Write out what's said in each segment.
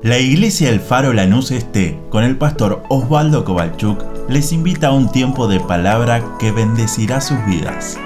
La iglesia El Faro Lanús Este, con el pastor Osvaldo Kovalchuk, les invita a un tiempo de palabra que bendecirá sus vidas.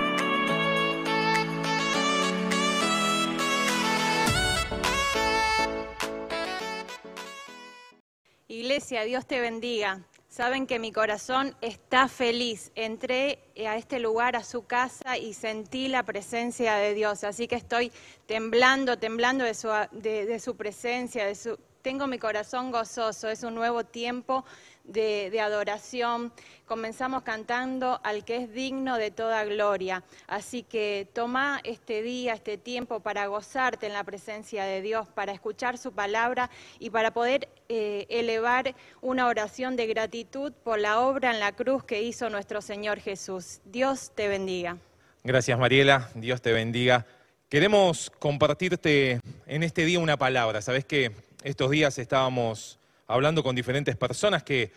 Iglesia, Dios te bendiga. Saben que mi corazón está feliz. Entré a este lugar, a su casa, y sentí la presencia de Dios. Así que estoy temblando, temblando de su, de, su presencia, de su, tengo mi corazón gozoso, es un nuevo tiempo de, adoración. Comenzamos cantando al que es digno de toda gloria. Así que toma este día, este tiempo para gozarte en la presencia de Dios, para escuchar su palabra y para poder eh, elevar una oración de gratitud por la obra en la cruz que hizo nuestro Señor Jesús. Dios te bendiga. Gracias Mariela, Dios te bendiga. Queremos compartirte en este día una palabra. Sabes que estos días estábamos hablando con diferentes personas que,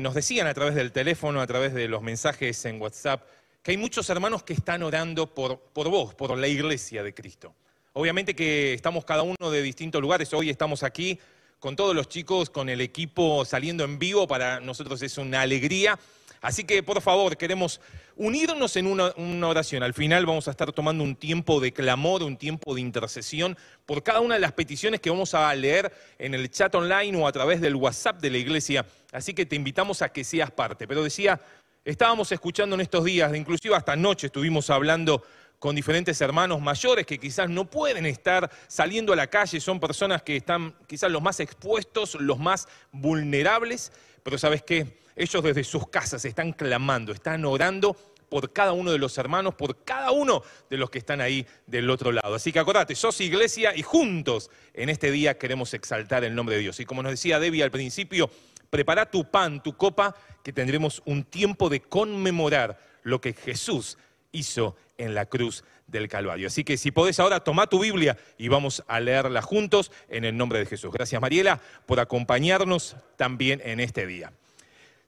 nos decían a través del teléfono, a través de los mensajes en WhatsApp, que hay muchos hermanos que están orando por, por vos, por la iglesia de Cristo. Obviamente que estamos cada uno de distintos lugares. Hoy estamos aquí con todos los chicos, con el equipo saliendo en vivo. Para nosotros es una alegría Así que, por favor, queremos unirnos en una, oración. Al final vamos a estar tomando un tiempo de clamor, un tiempo de intercesión por cada una de las peticiones que vamos a leer en el chat online o a través del WhatsApp de la iglesia. Así que te invitamos a que seas parte. Pero decía, estábamos escuchando en estos días, inclusive hasta anoche estuvimos hablando con diferentes hermanos mayores que quizás no pueden estar saliendo a la calle, son personas que están quizás los más expuestos, los más vulnerables, pero ¿sabes qué? Ellos desde sus casas están clamando, están orando por cada uno de los hermanos, por cada uno de los que están ahí del otro lado. Así que acordate, sos iglesia y juntos en este día queremos exaltar el nombre de Dios. Y como nos decía Debbie al principio, prepara tu pan, tu copa, que tendremos un tiempo de conmemorar lo que Jesús hizo en la cruz del Calvario. Así que si podés ahora, toma tu Biblia y vamos a leerla juntos en el nombre de Jesús. Gracias Mariela por acompañarnos también en este día.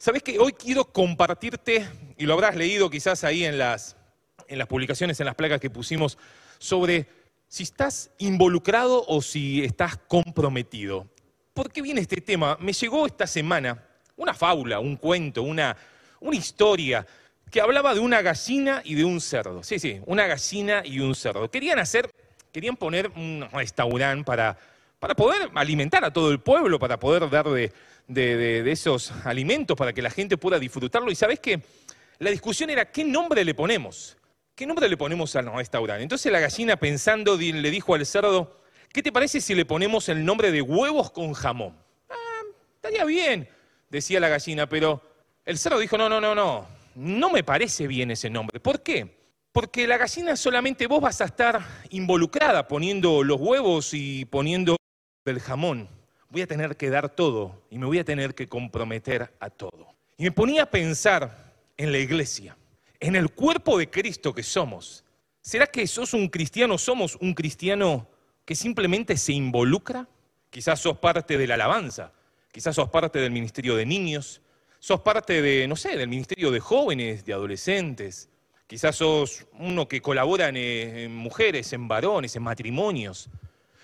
Sabes que hoy quiero compartirte, y lo habrás leído quizás ahí en las, en las publicaciones, en las placas que pusimos, sobre si estás involucrado o si estás comprometido. ¿Por qué viene este tema? Me llegó esta semana una fábula, un cuento, una, una historia que hablaba de una gallina y de un cerdo. Sí, sí, una gallina y un cerdo. Querían hacer, querían poner un restaurante para, para poder alimentar a todo el pueblo, para poder dar de, de, esos alimentos para que la gente pueda disfrutarlo. Y sabes que la discusión era qué nombre le ponemos. ¿Qué nombre le ponemos al restaurante? Entonces la gallina pensando le dijo al cerdo, ¿qué te parece si le ponemos el nombre de huevos con jamón? Ah, estaría bien, decía la gallina, pero el cerdo dijo, no, no, no, no, no me parece bien ese nombre. ¿Por qué? Porque la gallina solamente vos vas a estar involucrada poniendo los huevos y poniendo el jamón voy a tener que dar todo y me voy a tener que comprometer a todo. Y me ponía a pensar en la iglesia, en el cuerpo de Cristo que somos. ¿Será que sos un cristiano, somos un cristiano que simplemente se involucra? Quizás sos parte de la alabanza, quizás sos parte del ministerio de niños, sos parte de, no sé, del ministerio de jóvenes, de adolescentes, quizás sos uno que colabora en, en mujeres, en varones, en matrimonios,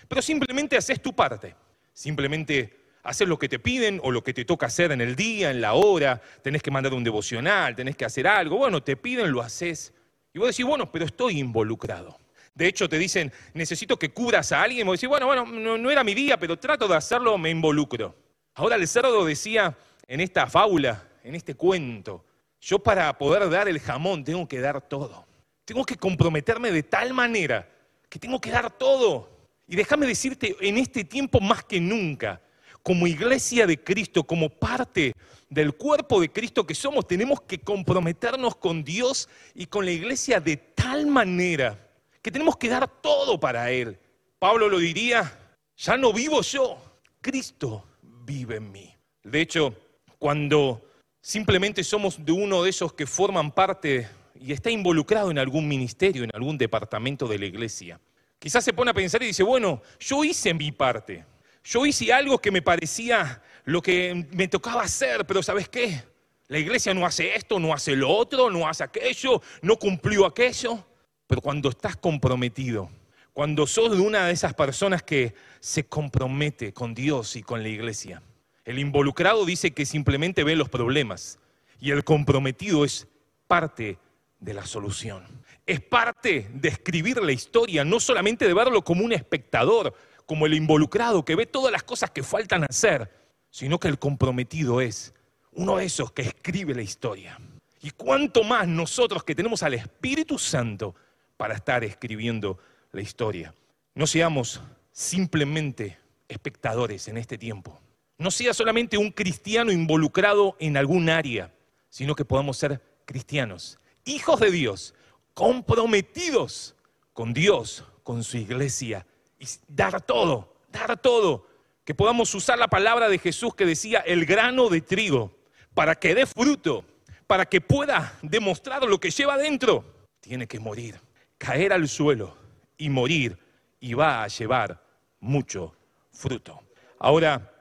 pero simplemente haces tu parte. Simplemente hacer lo que te piden o lo que te toca hacer en el día, en la hora, tenés que mandar un devocional, tenés que hacer algo, bueno, te piden, lo haces. Y vos decís, bueno, pero estoy involucrado. De hecho, te dicen, necesito que cubras a alguien. Vos decís, bueno, bueno, no, era mi día, pero trato de hacerlo, me involucro. Ahora el cerdo decía en esta fábula, en este cuento, yo para poder dar el jamón tengo que dar todo. Tengo que comprometerme de tal manera que tengo que dar todo. Y déjame decirte, en este tiempo más que nunca, como iglesia de Cristo, como parte del cuerpo de Cristo que somos, tenemos que comprometernos con Dios y con la iglesia de tal manera que tenemos que dar todo para Él. Pablo lo diría, ya no vivo yo, Cristo vive en mí. De hecho, cuando simplemente somos de uno de esos que forman parte y está involucrado en algún ministerio, en algún departamento de la iglesia, Quizás se pone a pensar y dice, bueno, yo hice mi parte. Yo hice algo que me parecía lo que me tocaba hacer, pero ¿sabes qué? La iglesia no hace esto, no hace lo otro, no hace aquello, no cumplió aquello. Pero cuando estás comprometido, cuando sos una de esas personas que se compromete con Dios y con la iglesia. El involucrado dice que simplemente ve los problemas y el comprometido es parte de la solución. Es parte de escribir la historia, no solamente de verlo como un espectador, como el involucrado que ve todas las cosas que faltan hacer, sino que el comprometido es uno de esos que escribe la historia. Y cuánto más nosotros que tenemos al Espíritu Santo para estar escribiendo la historia. No seamos simplemente espectadores en este tiempo. No sea solamente un cristiano involucrado en algún área, sino que podamos ser cristianos, hijos de Dios, comprometidos con Dios, con su iglesia, y dar todo, dar todo. Que podamos usar la palabra de Jesús que decía el grano de trigo para que dé fruto, para que pueda demostrar lo que lleva dentro, tiene que morir, caer al suelo y morir y va a llevar mucho fruto. Ahora,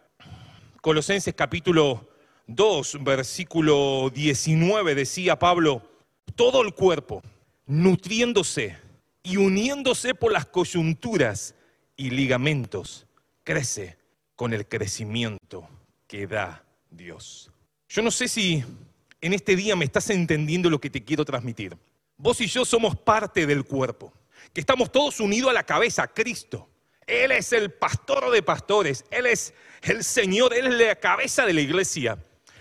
Colosenses capítulo 2, versículo 19 decía Pablo, todo el cuerpo nutriéndose y uniéndose por las coyunturas y ligamentos, crece con el crecimiento que da Dios. Yo no sé si en este día me estás entendiendo lo que te quiero transmitir. Vos y yo somos parte del cuerpo que estamos todos unidos a la cabeza, Cristo. Él es el pastor de pastores, Él es el Señor, Él es la cabeza de la iglesia.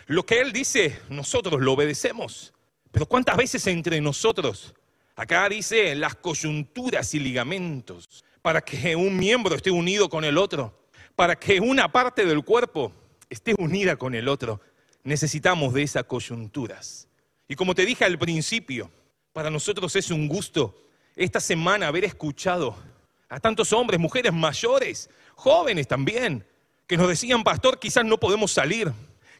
Lo que Él dice, nosotros lo obedecemos. Pero ¿cuántas veces entre nosotros? Acá dice las coyunturas y ligamentos, para que un miembro esté unido con el otro, para que una parte del cuerpo esté unida con el otro. Necesitamos de esas coyunturas. Y como te dije al principio, para nosotros es un gusto esta semana haber escuchado a tantos hombres, mujeres mayores, jóvenes también, que nos decían, pastor, quizás no podemos salir,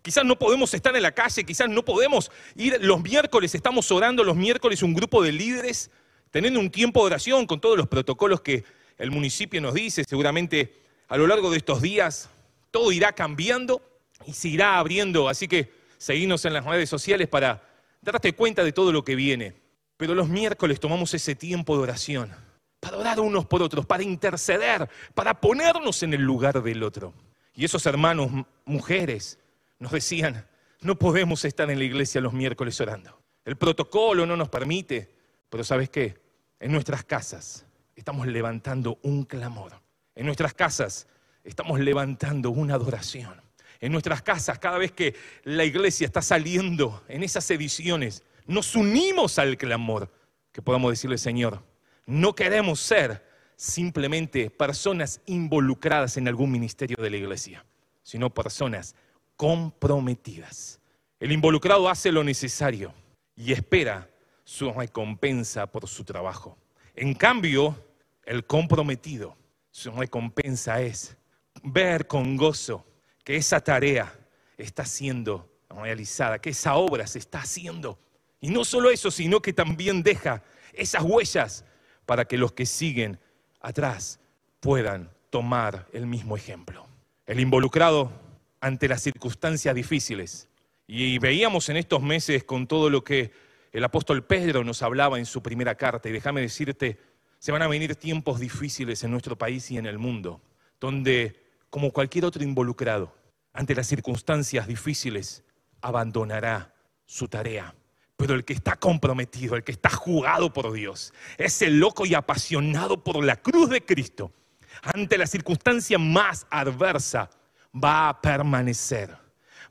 quizás no podemos estar en la calle, quizás no podemos ir los miércoles, estamos orando los miércoles un grupo de líderes, teniendo un tiempo de oración con todos los protocolos que el municipio nos dice, seguramente a lo largo de estos días todo irá cambiando y se irá abriendo, así que seguimos en las redes sociales para darte cuenta de todo lo que viene. Pero los miércoles tomamos ese tiempo de oración para orar unos por otros, para interceder, para ponernos en el lugar del otro. Y esos hermanos, mujeres, nos decían, no podemos estar en la iglesia los miércoles orando. El protocolo no nos permite, pero ¿sabes qué? En nuestras casas estamos levantando un clamor. En nuestras casas estamos levantando una adoración. En nuestras casas, cada vez que la iglesia está saliendo en esas ediciones, nos unimos al clamor, que podamos decirle, Señor, no queremos ser simplemente personas involucradas en algún ministerio de la iglesia, sino personas comprometidas. El involucrado hace lo necesario y espera su recompensa por su trabajo. En cambio, el comprometido, su recompensa es ver con gozo que esa tarea está siendo realizada, que esa obra se está haciendo y no solo eso, sino que también deja esas huellas para que los que siguen atrás puedan tomar el mismo ejemplo. El involucrado ante las circunstancias difíciles. Y veíamos en estos meses con todo lo que el apóstol Pedro nos hablaba en su primera carta, y déjame decirte, se van a venir tiempos difíciles en nuestro país y en el mundo, donde, como cualquier otro involucrado, ante las circunstancias difíciles, abandonará su tarea pero el que está comprometido, el que está jugado por Dios, ese loco y apasionado por la cruz de Cristo, ante la circunstancia más adversa, va a permanecer,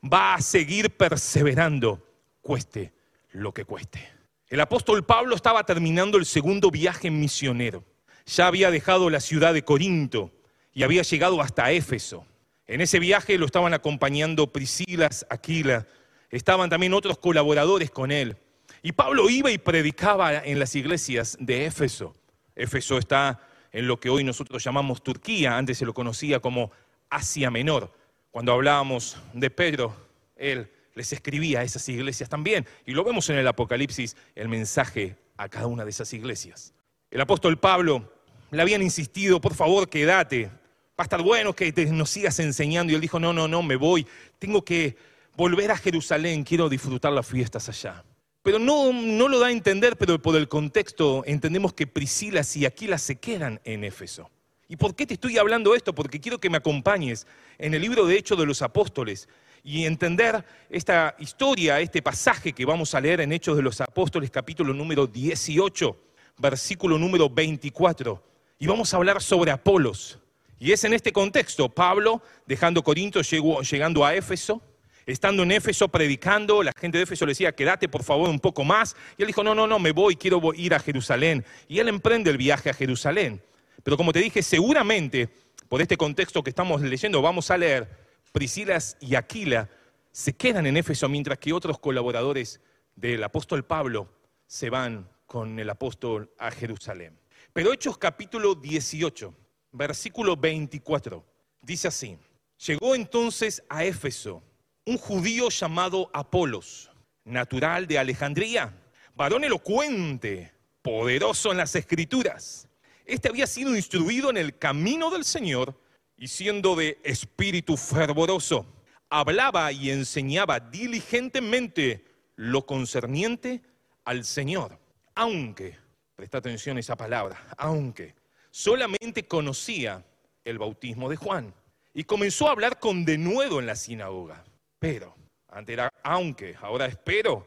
va a seguir perseverando, cueste lo que cueste. El apóstol Pablo estaba terminando el segundo viaje misionero. Ya había dejado la ciudad de Corinto y había llegado hasta Éfeso. En ese viaje lo estaban acompañando Priscilas, Aquila, estaban también otros colaboradores con él. Y Pablo iba y predicaba en las iglesias de Éfeso. Éfeso está en lo que hoy nosotros llamamos Turquía, antes se lo conocía como Asia Menor. Cuando hablábamos de Pedro, él les escribía a esas iglesias también. Y lo vemos en el Apocalipsis, el mensaje a cada una de esas iglesias. El apóstol Pablo le habían insistido, por favor, quédate. Va a estar bueno que nos sigas enseñando. Y él dijo, no, no, no, me voy. Tengo que volver a Jerusalén, quiero disfrutar las fiestas allá. Pero no, no lo da a entender, pero por el contexto entendemos que Priscila y Aquila se quedan en Éfeso. ¿Y por qué te estoy hablando esto? Porque quiero que me acompañes en el libro de Hechos de los Apóstoles y entender esta historia, este pasaje que vamos a leer en Hechos de los Apóstoles, capítulo número 18, versículo número 24. Y vamos a hablar sobre Apolos. Y es en este contexto, Pablo, dejando Corinto, llegando a Éfeso, estando en Éfeso predicando, la gente de Éfeso le decía, quédate por favor un poco más. Y él dijo, no, no, no, me voy, quiero ir a Jerusalén. Y él emprende el viaje a Jerusalén. Pero como te dije, seguramente, por este contexto que estamos leyendo, vamos a leer Priscilas y Aquila se quedan en Éfeso mientras que otros colaboradores del apóstol Pablo se van con el apóstol a Jerusalén. Pero Hechos capítulo 18, versículo 24, dice así, llegó entonces a Éfeso un judío llamado Apolos, natural de Alejandría, varón elocuente, poderoso en las escrituras. Este había sido instruido en el camino del Señor y siendo de espíritu fervoroso, hablaba y enseñaba diligentemente lo concerniente al Señor, aunque, presta atención a esa palabra, aunque solamente conocía el bautismo de Juan y comenzó a hablar con denuedo en la sinagoga. Pero, antes era aunque, ahora espero,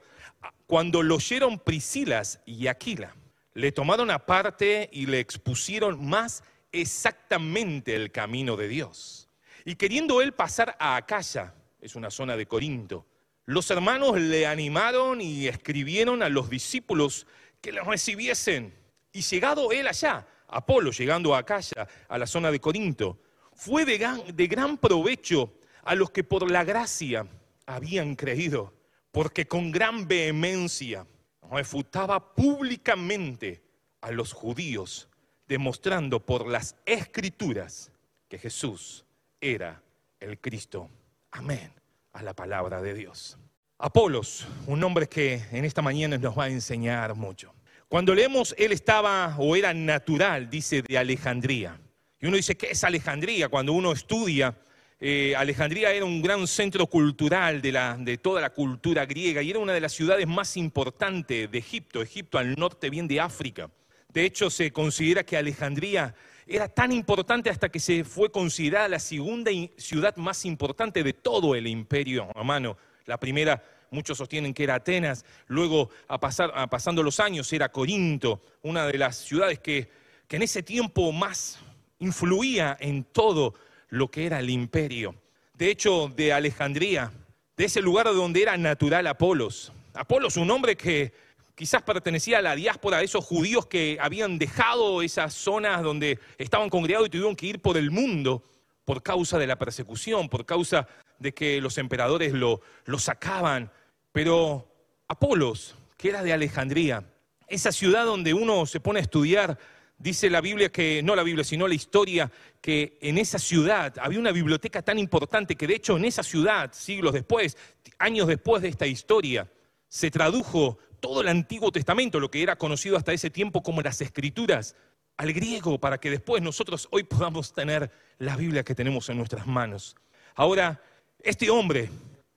cuando lo oyeron Priscilas y Aquila, le tomaron aparte y le expusieron más exactamente el camino de Dios. Y queriendo él pasar a Acaya, es una zona de Corinto, los hermanos le animaron y escribieron a los discípulos que le recibiesen. Y llegado él allá, Apolo llegando a Acaya, a la zona de Corinto, fue de gran, de gran provecho a los que por la gracia habían creído, porque con gran vehemencia refutaba públicamente a los judíos demostrando por las escrituras que Jesús era el Cristo. Amén a la palabra de Dios. Apolos, un nombre que en esta mañana nos va a enseñar mucho. Cuando leemos, él estaba o era natural, dice, de Alejandría. Y uno dice, ¿qué es Alejandría? Cuando uno estudia, eh, Alejandría era un gran centro cultural de, toda la cultura griega y era una de las ciudades más importantes de Egipto, Egipto al norte bien de África. De hecho, se considera que Alejandría era tan importante hasta que se fue considerada la segunda ciudad más importante de todo el imperio romano. La primera, muchos sostienen que era Atenas, luego a pasando los años era Corinto, una de las ciudades que, que en ese tiempo más influía en todo lo que era el imperio. De hecho, de Alejandría, de ese lugar donde era natural Apolos. Apolos, un hombre que quizás pertenecía a la diáspora de esos judíos que habían dejado esas zonas donde estaban congregados y tuvieron que ir por el mundo por causa de la persecución, por causa de que los emperadores lo, lo sacaban. Pero Apolos, que era de Alejandría, esa ciudad donde uno se pone a estudiar, dice la Biblia que, no la Biblia, sino la historia, que en esa ciudad había una biblioteca tan importante que de hecho en esa ciudad, siglos después, años después de esta historia, se tradujo todo el Antiguo Testamento, lo que era conocido hasta ese tiempo como las Escrituras, al griego, para que después nosotros hoy podamos tener la Biblia que tenemos en nuestras manos. Ahora, este hombre,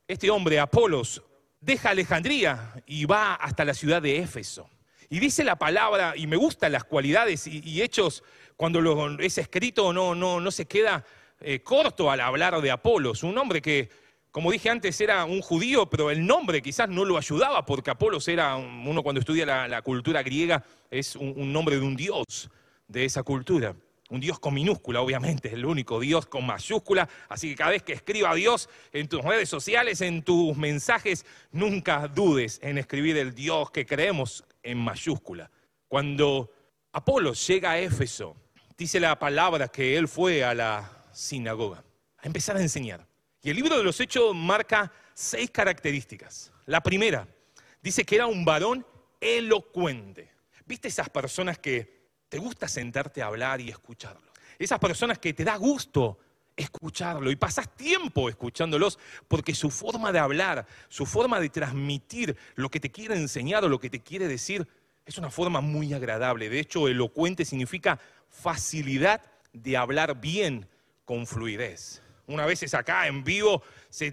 este hombre, Apolos, deja Alejandría y va hasta la ciudad de Éfeso. Y dice la palabra, y me gustan las cualidades y, hechos, cuando lo, es escrito no, no, no se queda eh, corto al hablar de Apolos, un hombre que como dije antes, era un judío, pero el nombre quizás no lo ayudaba, porque Apolos era, uno cuando estudia la, cultura griega, es un, nombre de un dios de esa cultura. Un dios con minúscula, obviamente, el único dios con mayúscula. Así que cada vez que escriba Dios en tus redes sociales, en tus mensajes, nunca dudes en escribir el Dios que creemos en mayúscula. Cuando Apolos llega a Éfeso, dice la palabra que él fue a la sinagoga a empezar a enseñar. Y el libro de los Hechos marca seis características. La primera, dice que era un varón elocuente. ¿Viste esas personas que te gusta sentarte a hablar y escucharlo? Esas personas que te da gusto escucharlo y pasas tiempo escuchándolos porque su forma de hablar, su forma de transmitir lo que te quiere enseñar o lo que te quiere decir es una forma muy agradable. De hecho, elocuente significa facilidad de hablar bien con fluidez. Una vez es acá en vivo se,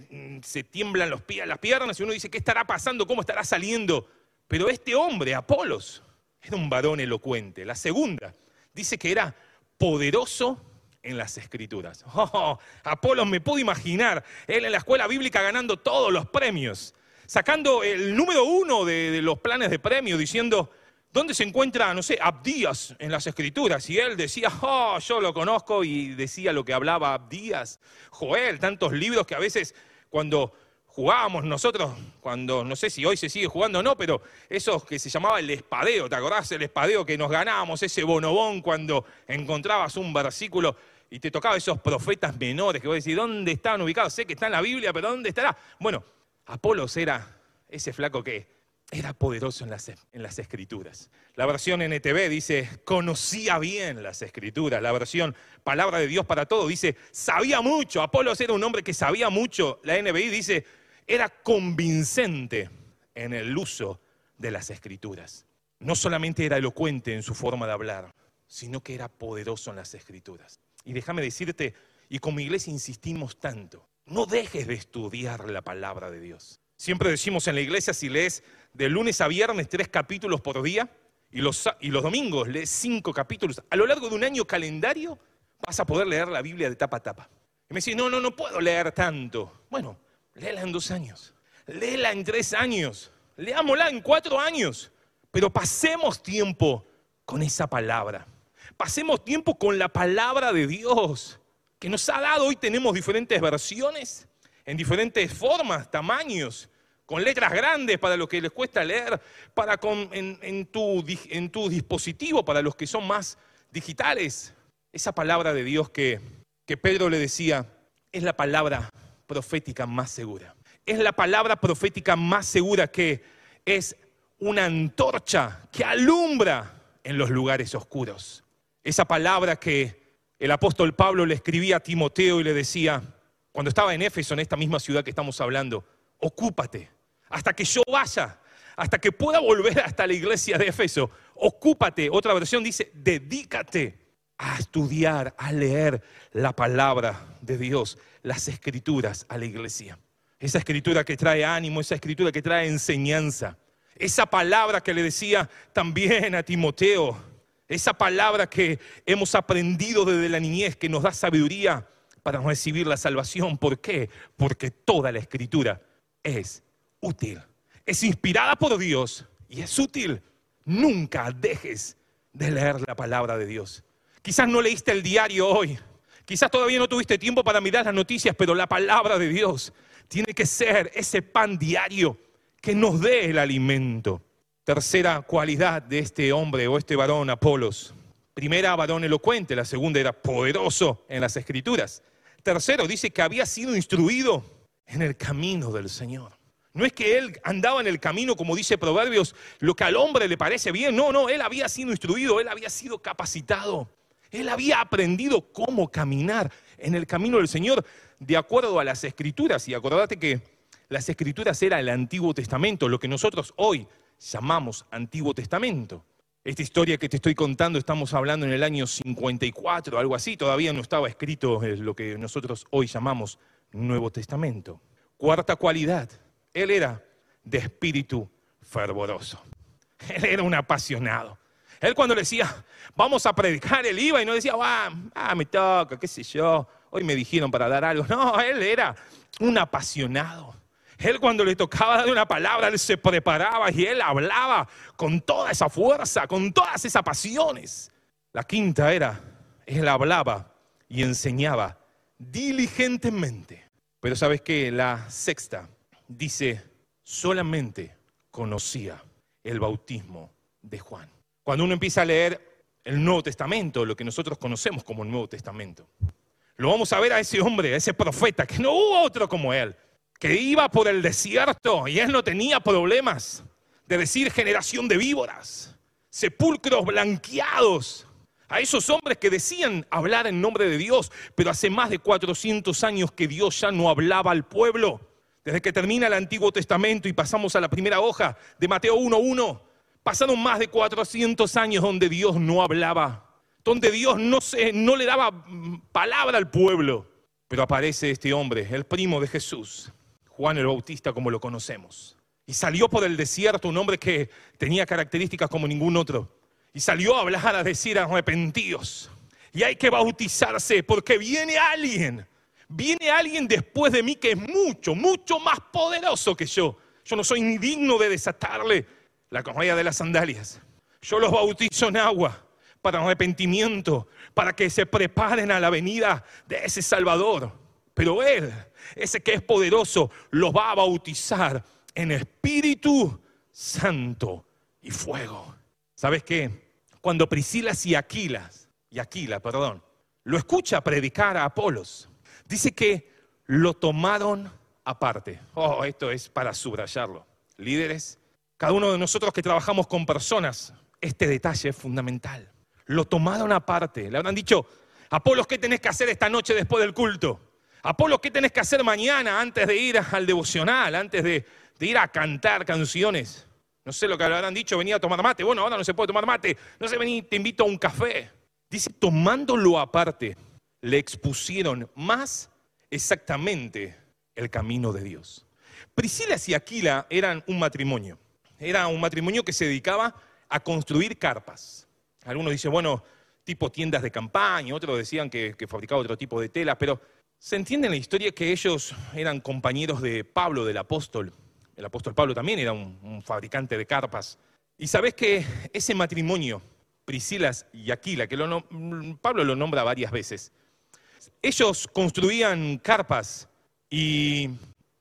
tiemblan los las piernas y uno dice, ¿qué estará pasando? ¿Cómo estará saliendo? Pero este hombre, Apolos, era un varón elocuente. La segunda, dice que era poderoso en las escrituras. Oh, Apolos me puedo imaginar, él en la escuela bíblica ganando todos los premios, sacando el número uno de, los planes de premio, diciendo, ¿Dónde se encuentra, no sé, Abdías en las escrituras? Y él decía, oh, yo lo conozco y decía lo que hablaba Abdías, Joel, tantos libros que a veces cuando jugábamos nosotros, cuando no sé si hoy se sigue jugando o no, pero esos que se llamaba el espadeo, ¿te acordás el espadeo que nos ganábamos, ese bonobón cuando encontrabas un versículo y te tocaba esos profetas menores que vos decís, ¿dónde estaban ubicados? Sé que está en la Biblia, pero ¿dónde estará? Bueno, Apolos era ese flaco que era poderoso en las, en las, escrituras. La versión NTV dice, conocía bien las escrituras. La versión Palabra de Dios para todo dice, sabía mucho. Apolos era un hombre que sabía mucho. La NBI dice, era convincente en el uso de las escrituras. No solamente era elocuente en su forma de hablar, sino que era poderoso en las escrituras. Y déjame decirte, y como iglesia insistimos tanto, no dejes de estudiar la palabra de Dios. Siempre decimos en la iglesia, si lees de lunes a viernes tres capítulos por día y los, y los domingos lees cinco capítulos, a lo largo de un año calendario vas a poder leer la Biblia de tapa a tapa. Y me decís, no, no, no puedo leer tanto. Bueno, léela en dos años, léela en tres años, leámosla en cuatro años, pero pasemos tiempo con esa palabra. Pasemos tiempo con la palabra de Dios que nos ha dado. Hoy tenemos diferentes versiones en diferentes formas, tamaños, con letras grandes para los que les cuesta leer, para con, en, tu, en tu dispositivo, para los que son más digitales. Esa palabra de Dios que, que Pedro le decía es la palabra profética más segura. Es la palabra profética más segura que es una antorcha que alumbra en los lugares oscuros. Esa palabra que el apóstol Pablo le escribía a Timoteo y le decía, cuando estaba en Éfeso, en esta misma ciudad que estamos hablando, ocúpate, hasta que yo vaya, hasta que pueda volver hasta la iglesia de Éfeso, ocúpate. Otra versión dice, dedícate a estudiar, a leer la palabra de Dios, las escrituras a la iglesia. Esa escritura que trae ánimo, esa escritura que trae enseñanza. Esa palabra que le decía también a Timoteo, esa palabra que hemos aprendido desde la niñez, que nos da sabiduría para recibir la salvación. ¿Por qué? Porque toda la escritura es útil. Es inspirada por Dios y es útil. Nunca dejes de leer la palabra de Dios. Quizás no leíste el diario hoy. Quizás todavía no tuviste tiempo para mirar las noticias, pero la palabra de Dios tiene que ser ese pan diario que nos dé el alimento. Tercera cualidad de este hombre o este varón, Apolos. Primera, varón elocuente. La segunda era poderoso en las escrituras. Tercero, dice que había sido instruido en el camino del Señor. No es que él andaba en el camino, como dice Proverbios, lo que al hombre le parece bien. No, no, él había sido instruido, él había sido capacitado. Él había aprendido cómo caminar en el camino del Señor de acuerdo a las escrituras. Y acordate que las escrituras era el Antiguo Testamento, lo que nosotros hoy llamamos Antiguo Testamento. Esta historia que te estoy contando, estamos hablando en el año 54, algo así, todavía no estaba escrito lo que nosotros hoy llamamos Nuevo Testamento. Cuarta cualidad, él era de espíritu fervoroso. Él era un apasionado. Él cuando le decía, vamos a predicar, él iba y no decía, ah, ah, me toca, qué sé yo, hoy me dijeron para dar algo. No, él era un apasionado. Él cuando le tocaba dar una palabra, él se preparaba y él hablaba con toda esa fuerza, con todas esas pasiones. La quinta era, él hablaba y enseñaba diligentemente. Pero sabes qué, la sexta dice, solamente conocía el bautismo de Juan. Cuando uno empieza a leer el Nuevo Testamento, lo que nosotros conocemos como el Nuevo Testamento, lo vamos a ver a ese hombre, a ese profeta, que no hubo otro como él que iba por el desierto y él no tenía problemas de decir generación de víboras, sepulcros blanqueados. A esos hombres que decían hablar en nombre de Dios, pero hace más de 400 años que Dios ya no hablaba al pueblo. Desde que termina el Antiguo Testamento y pasamos a la primera hoja de Mateo 1.1, pasaron más de 400 años donde Dios no hablaba, donde Dios no, se, no le daba mm, palabra al pueblo. Pero aparece este hombre, el primo de Jesús, Juan el Bautista como lo conocemos. Y salió por el desierto un hombre que tenía características como ningún otro. Y salió a hablar, a decir, arrepentidos. Y hay que bautizarse porque viene alguien. Viene alguien después de mí que es mucho, mucho más poderoso que yo. Yo no soy ni digno de desatarle la correa de las sandalias. Yo los bautizo en agua para arrepentimiento, para que se preparen a la venida de ese Salvador. Pero Él, ese que es poderoso, los va a bautizar en Espíritu Santo y fuego. ¿Sabes qué? Cuando Priscila y Aquila, y Aquila, perdón, lo escucha predicar a Apolos, dice que lo tomaron aparte. Oh, esto es para subrayarlo. Líderes, cada uno de nosotros que trabajamos con personas, este detalle es fundamental. Lo tomaron aparte. Le habrán dicho, Apolos, ¿qué tenés que hacer esta noche después del culto? Apolos, ¿qué tenés que hacer mañana antes de ir al devocional, antes de, ir a cantar canciones. No sé lo que le habrán dicho, venía a tomar mate. Bueno, ahora no se puede tomar mate. No sé, vení, te invito a un café. Dice, tomándolo aparte, le expusieron más exactamente el camino de Dios. Priscila y Aquila eran un matrimonio. Era un matrimonio que se dedicaba a construir carpas. Algunos dicen, bueno, tipo tiendas de campaña, otros decían que, que fabricaba otro tipo de tela, pero se entiende en la historia que ellos eran compañeros de Pablo, del apóstol, el apóstol Pablo también era un, fabricante de carpas. Y sabes que ese matrimonio, Priscilas y Aquila, que Pablo lo nombra varias veces, ellos construían carpas y,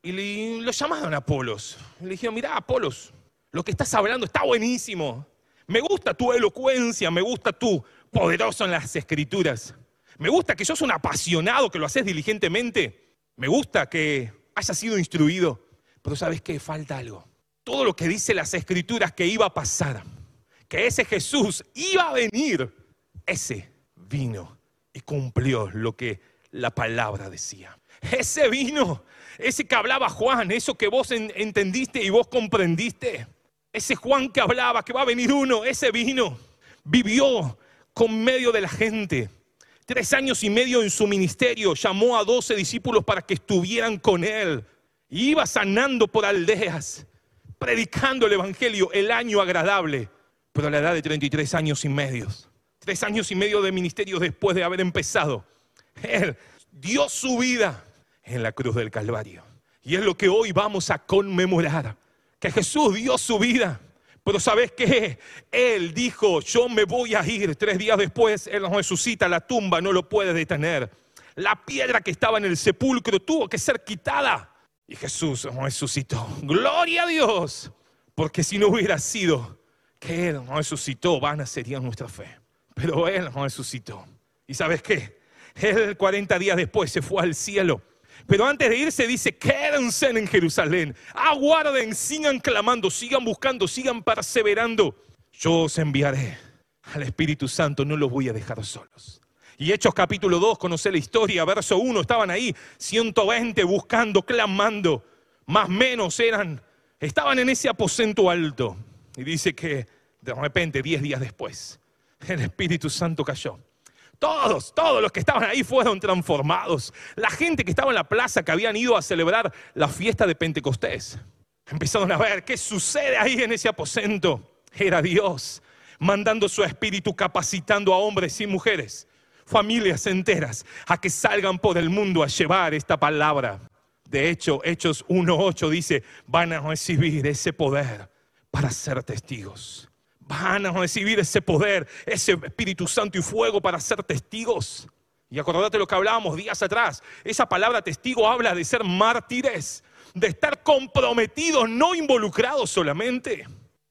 y lo llamaron Apolos. Le dijeron, mira Apolos, lo que estás hablando está buenísimo. Me gusta tu elocuencia, me gusta tu poderoso en las escrituras. Me gusta que sos un apasionado, que lo haces diligentemente. Me gusta que hayas sido instruido. Pero ¿sabes qué? Falta algo. Todo lo que dice las escrituras que iba a pasar, que ese Jesús iba a venir, ese vino y cumplió lo que la palabra decía. Ese vino, ese que hablaba Juan, eso que vos entendiste y vos comprendiste. Ese Juan que hablaba, que va a venir uno, ese vino, vivió con medio de la gente. Tres años y medio en su ministerio, llamó a doce discípulos para que estuvieran con él iba sanando por aldeas, predicando el Evangelio, el año agradable, pero a la edad de 33 años y medios, tres años y medio de ministerio después de haber empezado, Él dio su vida en la cruz del Calvario. Y es lo que hoy vamos a conmemorar, que Jesús dio su vida. Pero ¿sabes qué? Él dijo, yo me voy a ir. Tres días después, Él nos resucita, la tumba no lo puede detener. La piedra que estaba en el sepulcro tuvo que ser quitada. Y Jesús resucitó. Gloria a Dios. Porque si no hubiera sido que Él resucitó, vana sería nuestra fe. Pero Él resucitó. ¿Y sabes qué? Él 40 días después se fue al cielo. Pero antes de irse dice, quédense en Jerusalén, aguarden, sigan clamando, sigan buscando, sigan perseverando. Yo os enviaré al Espíritu Santo, no los voy a dejar solos. Y Hechos capítulo 2, conoce la historia, verso 1, estaban ahí 120 buscando, clamando, más menos eran, estaban en ese aposento alto. Y dice que de repente, 10 días después, el Espíritu Santo cayó. Todos, todos los que estaban ahí fueron transformados. La gente que estaba en la plaza, que habían ido a celebrar la fiesta de Pentecostés, empezaron a ver qué sucede ahí en ese aposento. Era Dios mandando su espíritu, capacitando a hombres y mujeres familias enteras a que salgan por el mundo a llevar esta palabra. De hecho, Hechos 1.8 dice, van a recibir ese poder para ser testigos. Van a recibir ese poder, ese Espíritu Santo y fuego para ser testigos. Y acordate lo que hablábamos días atrás. Esa palabra testigo habla de ser mártires, de estar comprometidos, no involucrados solamente.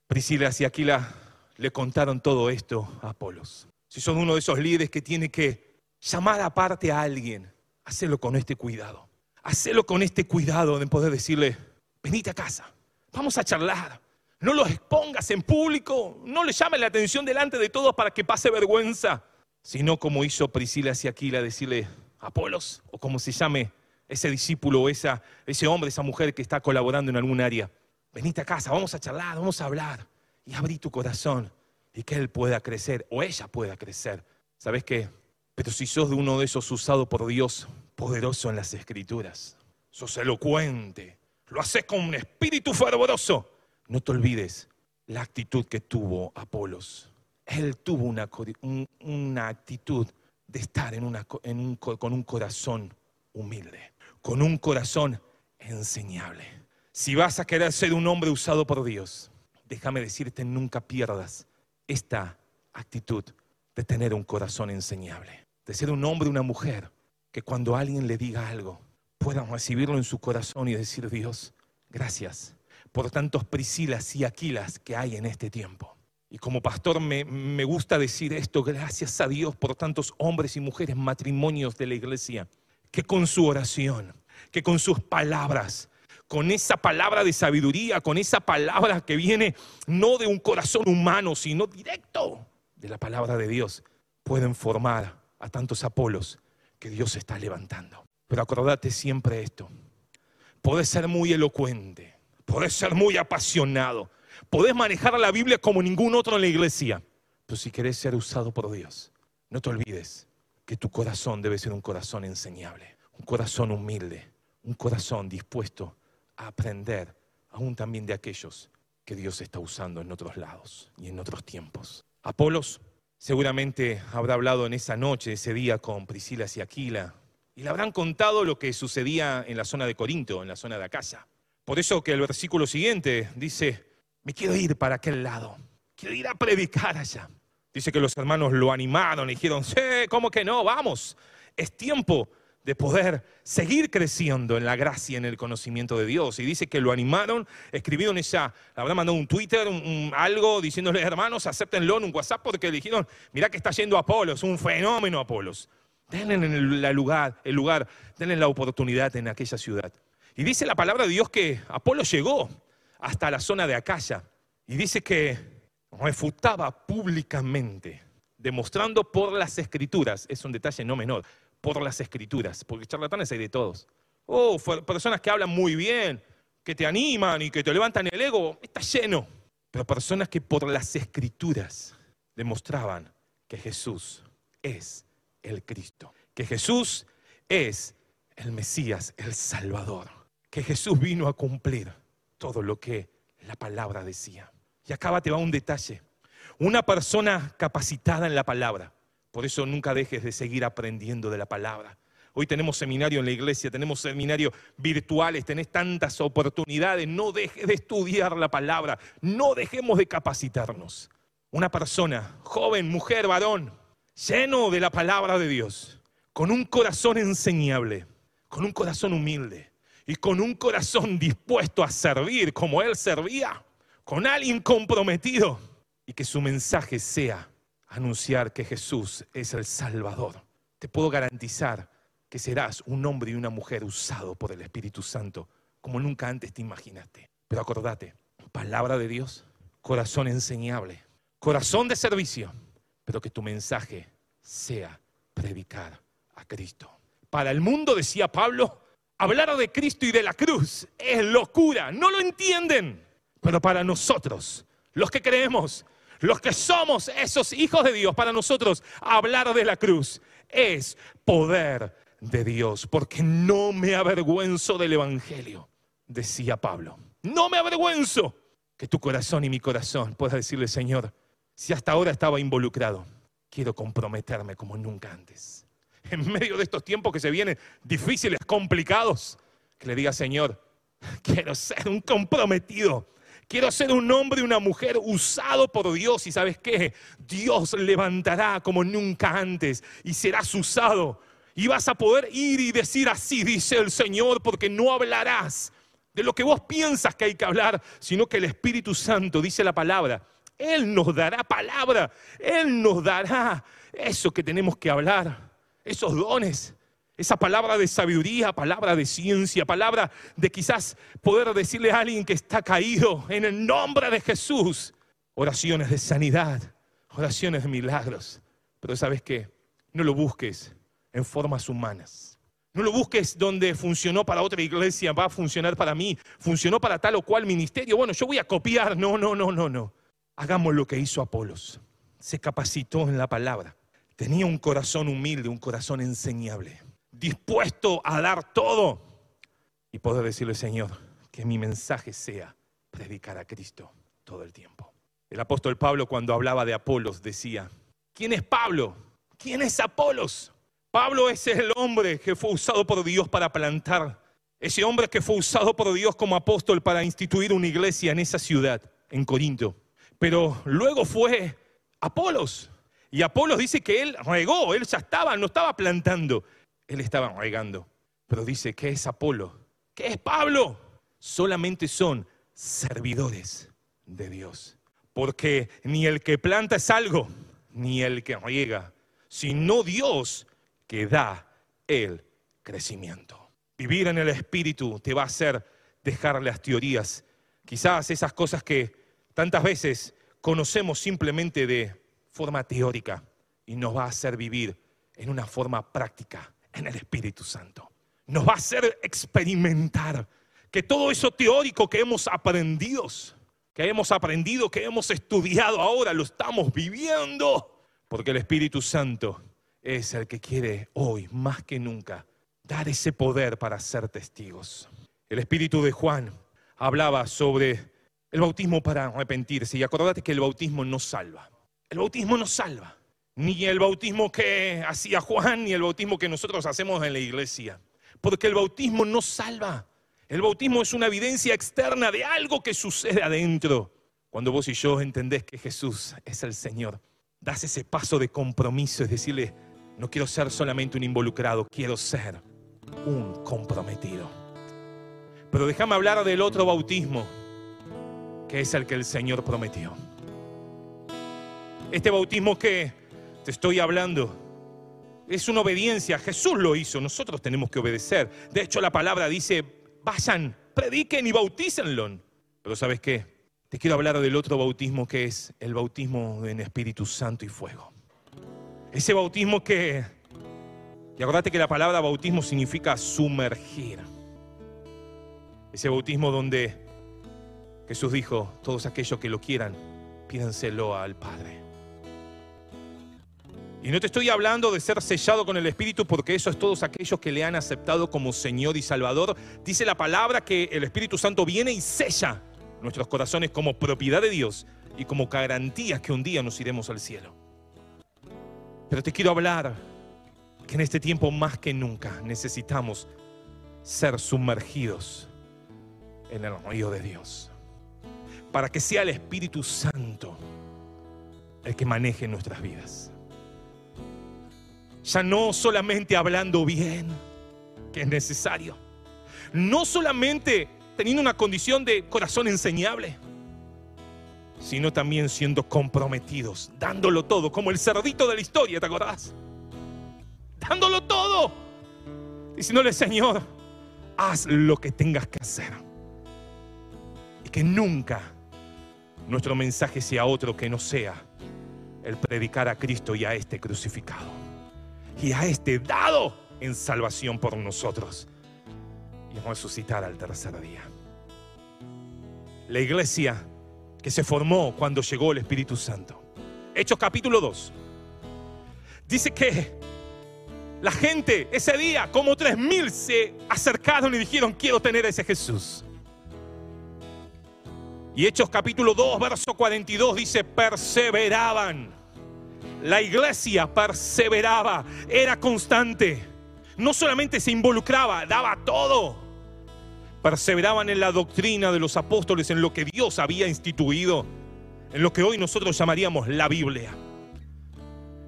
Priscila y Aquila le contaron todo esto a Apolos. Si son uno de esos líderes que tiene que llamar aparte a alguien, hacelo con este cuidado. Hacelo con este cuidado de poder decirle, venite a casa, vamos a charlar. No los expongas en público, no le llames la atención delante de todos para que pase vergüenza, sino como hizo Priscila hacia Aquila, decirle, Apolos, o como se llame ese discípulo o esa, ese hombre, esa mujer que está colaborando en algún área. Venite a casa, vamos a charlar, vamos a hablar y abrí tu corazón y que él pueda crecer o ella pueda crecer. ¿Sabes qué? Pero si sos de uno de esos usados por Dios, poderoso en las escrituras, sos elocuente, lo haces con un espíritu fervoroso. No te olvides la actitud que tuvo Apolos. Él tuvo una, una actitud de estar en una, con un corazón humilde, con un corazón enseñable. Si vas a querer ser un hombre usado por Dios, déjame decirte, nunca pierdas esta actitud de tener un corazón enseñable, de ser un hombre, una mujer, que cuando alguien le diga algo, puedan recibirlo en su corazón y decir, Dios, gracias por tantos Priscilas y Aquilas que hay en este tiempo. Y como pastor me, gusta decir esto, gracias a Dios por tantos hombres y mujeres, matrimonios de la iglesia, que con su oración, que con sus palabras, con esa palabra de sabiduría, con esa palabra que viene no de un corazón humano, sino directo de la palabra de Dios, pueden formar a tantos Apolos que Dios está levantando. Pero acordate siempre esto, podés ser muy elocuente, podés ser muy apasionado, podés manejar la Biblia como ningún otro en la iglesia, pero si querés ser usado por Dios, no te olvides que tu corazón debe ser un corazón enseñable, un corazón humilde, un corazón dispuesto a aprender aún también de aquellos que Dios está usando en otros lados y en otros tiempos. Apolos seguramente habrá hablado en esa noche, ese día con Priscila y Aquila, y le habrán contado lo que sucedía en la zona de Corinto, en la zona de Acaya. Por eso que el versículo siguiente dice, me quiero ir para aquel lado, quiero ir a predicar allá. Dice que los hermanos lo animaron, y dijeron, sí, ¿cómo que no? Vamos, es tiempo de poder seguir creciendo en la gracia, en el conocimiento de Dios. Y dice que lo animaron, escribieron esa, le habrán mandado un Twitter, algo diciéndole, hermanos, acéptenlo en un WhatsApp porque le dijeron, mira que está yendo Apolos, un fenómeno Apolos. Denle el lugar, el lugar, denle la oportunidad en aquella ciudad. Y dice la palabra de Dios que Apolo llegó hasta la zona de Acaya y dice que refutaba públicamente, demostrando por las escrituras, es un detalle no menor, por las escrituras, porque charlatanes hay de todos. Oh, personas que hablan muy bien, que te animan y que te levantan el ego, está lleno. Pero personas que por las escrituras demostraban que Jesús es el Cristo, que Jesús es el Mesías, el Salvador, que Jesús vino a cumplir todo lo que la palabra decía. Y acá te va un detalle. Una persona capacitada en la palabra por eso nunca dejes de seguir aprendiendo de la palabra. Hoy tenemos seminario en la iglesia, tenemos seminario virtuales, tenés tantas oportunidades. No dejes de estudiar la palabra, no dejemos de capacitarnos. Una persona, joven, mujer, varón, lleno de la palabra de Dios, con un corazón enseñable, con un corazón humilde y con un corazón dispuesto a servir como Él servía, con alguien comprometido y que su mensaje sea anunciar que Jesús es el Salvador. Te puedo garantizar que serás un hombre y una mujer usado por el Espíritu Santo como nunca antes te imaginaste. Pero acordate, palabra de Dios, corazón enseñable, corazón de servicio, pero que tu mensaje sea predicar a Cristo. Para el mundo, decía Pablo, hablar de Cristo y de la cruz es locura, no lo entienden. Pero para nosotros, los que creemos, los que somos esos hijos de Dios, para nosotros hablar de la cruz es poder de Dios, porque no me avergüenzo del Evangelio, decía Pablo. No me avergüenzo que tu corazón y mi corazón pueda decirle, Señor, si hasta ahora estaba involucrado, quiero comprometerme como nunca antes. En medio de estos tiempos que se vienen difíciles, complicados, que le diga, Señor, quiero ser un comprometido. Quiero ser un hombre y una mujer usado por Dios. Y sabes qué, Dios levantará como nunca antes y serás usado. Y vas a poder ir y decir así, dice el Señor, porque no hablarás de lo que vos piensas que hay que hablar, sino que el Espíritu Santo, dice la palabra, Él nos dará palabra, Él nos dará eso que tenemos que hablar, esos dones. Esa palabra de sabiduría, palabra de ciencia, palabra de quizás poder decirle a alguien que está caído en el nombre de Jesús. Oraciones de sanidad, oraciones de milagros. Pero sabes qué, no lo busques en formas humanas. No lo busques donde funcionó para otra iglesia, va a funcionar para mí, funcionó para tal o cual ministerio. Bueno, yo voy a copiar. No, no, no, no, no. Hagamos lo que hizo Apolos. Se capacitó en la palabra. Tenía un corazón humilde, un corazón enseñable dispuesto a dar todo y poder decirle, Señor, que mi mensaje sea predicar a Cristo todo el tiempo. El apóstol Pablo cuando hablaba de Apolos decía, ¿quién es Pablo? ¿Quién es Apolos? Pablo es el hombre que fue usado por Dios para plantar, ese hombre que fue usado por Dios como apóstol para instituir una iglesia en esa ciudad, en Corinto. Pero luego fue Apolos. Y Apolos dice que él regó, él ya estaba, no estaba plantando, él estaba regando. Pero dice, ¿qué es Apolo? ¿Qué es Pablo? Solamente son servidores de Dios. Porque ni el que planta es algo, ni el que riega, sino Dios que da el crecimiento. Vivir en el Espíritu te va a hacer dejar las teorías, quizás esas cosas que tantas veces conocemos simplemente de forma teórica y nos va a hacer vivir en una forma práctica en el Espíritu Santo. Nos va a hacer experimentar que todo eso teórico que hemos aprendido, que hemos aprendido, que hemos estudiado ahora, lo estamos viviendo, porque el Espíritu Santo es el que quiere hoy, más que nunca, dar ese poder para ser testigos. El Espíritu de Juan hablaba sobre el bautismo para arrepentirse y acordate que el bautismo no salva. El bautismo no salva. Ni el bautismo que hacía Juan, ni el bautismo que nosotros hacemos en la iglesia. Porque el bautismo no salva. El bautismo es una evidencia externa de algo que sucede adentro. Cuando vos y yo entendés que Jesús es el Señor, das ese paso de compromiso, es decirle, no quiero ser solamente un involucrado, quiero ser un comprometido. Pero déjame hablar del otro bautismo, que es el que el Señor prometió. Este bautismo que te estoy hablando es una obediencia. Jesús lo hizo, nosotros tenemos que obedecer. De hecho, la palabra dice, vayan, prediquen y bautícenlo. Pero ¿sabes qué? Te quiero hablar del otro bautismo que es el bautismo en Espíritu Santo y fuego. Ese bautismo que, y acordate que la palabra bautismo significa sumergir. Ese bautismo donde Jesús dijo, todos aquellos que lo quieran, pídenselo al Padre. Y no te estoy hablando de ser sellado con el Espíritu porque eso es todos aquellos que le han aceptado como Señor y Salvador. Dice la palabra que el Espíritu Santo viene y sella nuestros corazones como propiedad de Dios y como garantía que un día nos iremos al cielo. Pero te quiero hablar que en este tiempo más que nunca necesitamos ser sumergidos en el río de Dios. Para que sea el Espíritu Santo el que maneje nuestras vidas. Ya no solamente hablando bien, que es necesario. No solamente teniendo una condición de corazón enseñable, sino también siendo comprometidos, dándolo todo, como el cerdito de la historia, ¿te acordás? Dándolo todo. Diciéndole, Señor, haz lo que tengas que hacer. Y que nunca nuestro mensaje sea otro que no sea el predicar a Cristo y a este crucificado y a este dado en salvación por nosotros y resucitar al tercer día. La iglesia que se formó cuando llegó el Espíritu Santo. Hechos capítulo 2. Dice que la gente ese día, como tres mil, se acercaron y dijeron, quiero tener a ese Jesús. Y Hechos capítulo 2, verso 42 dice, perseveraban la iglesia perseveraba, era constante. No solamente se involucraba, daba todo. Perseveraban en la doctrina de los apóstoles, en lo que Dios había instituido, en lo que hoy nosotros llamaríamos la Biblia.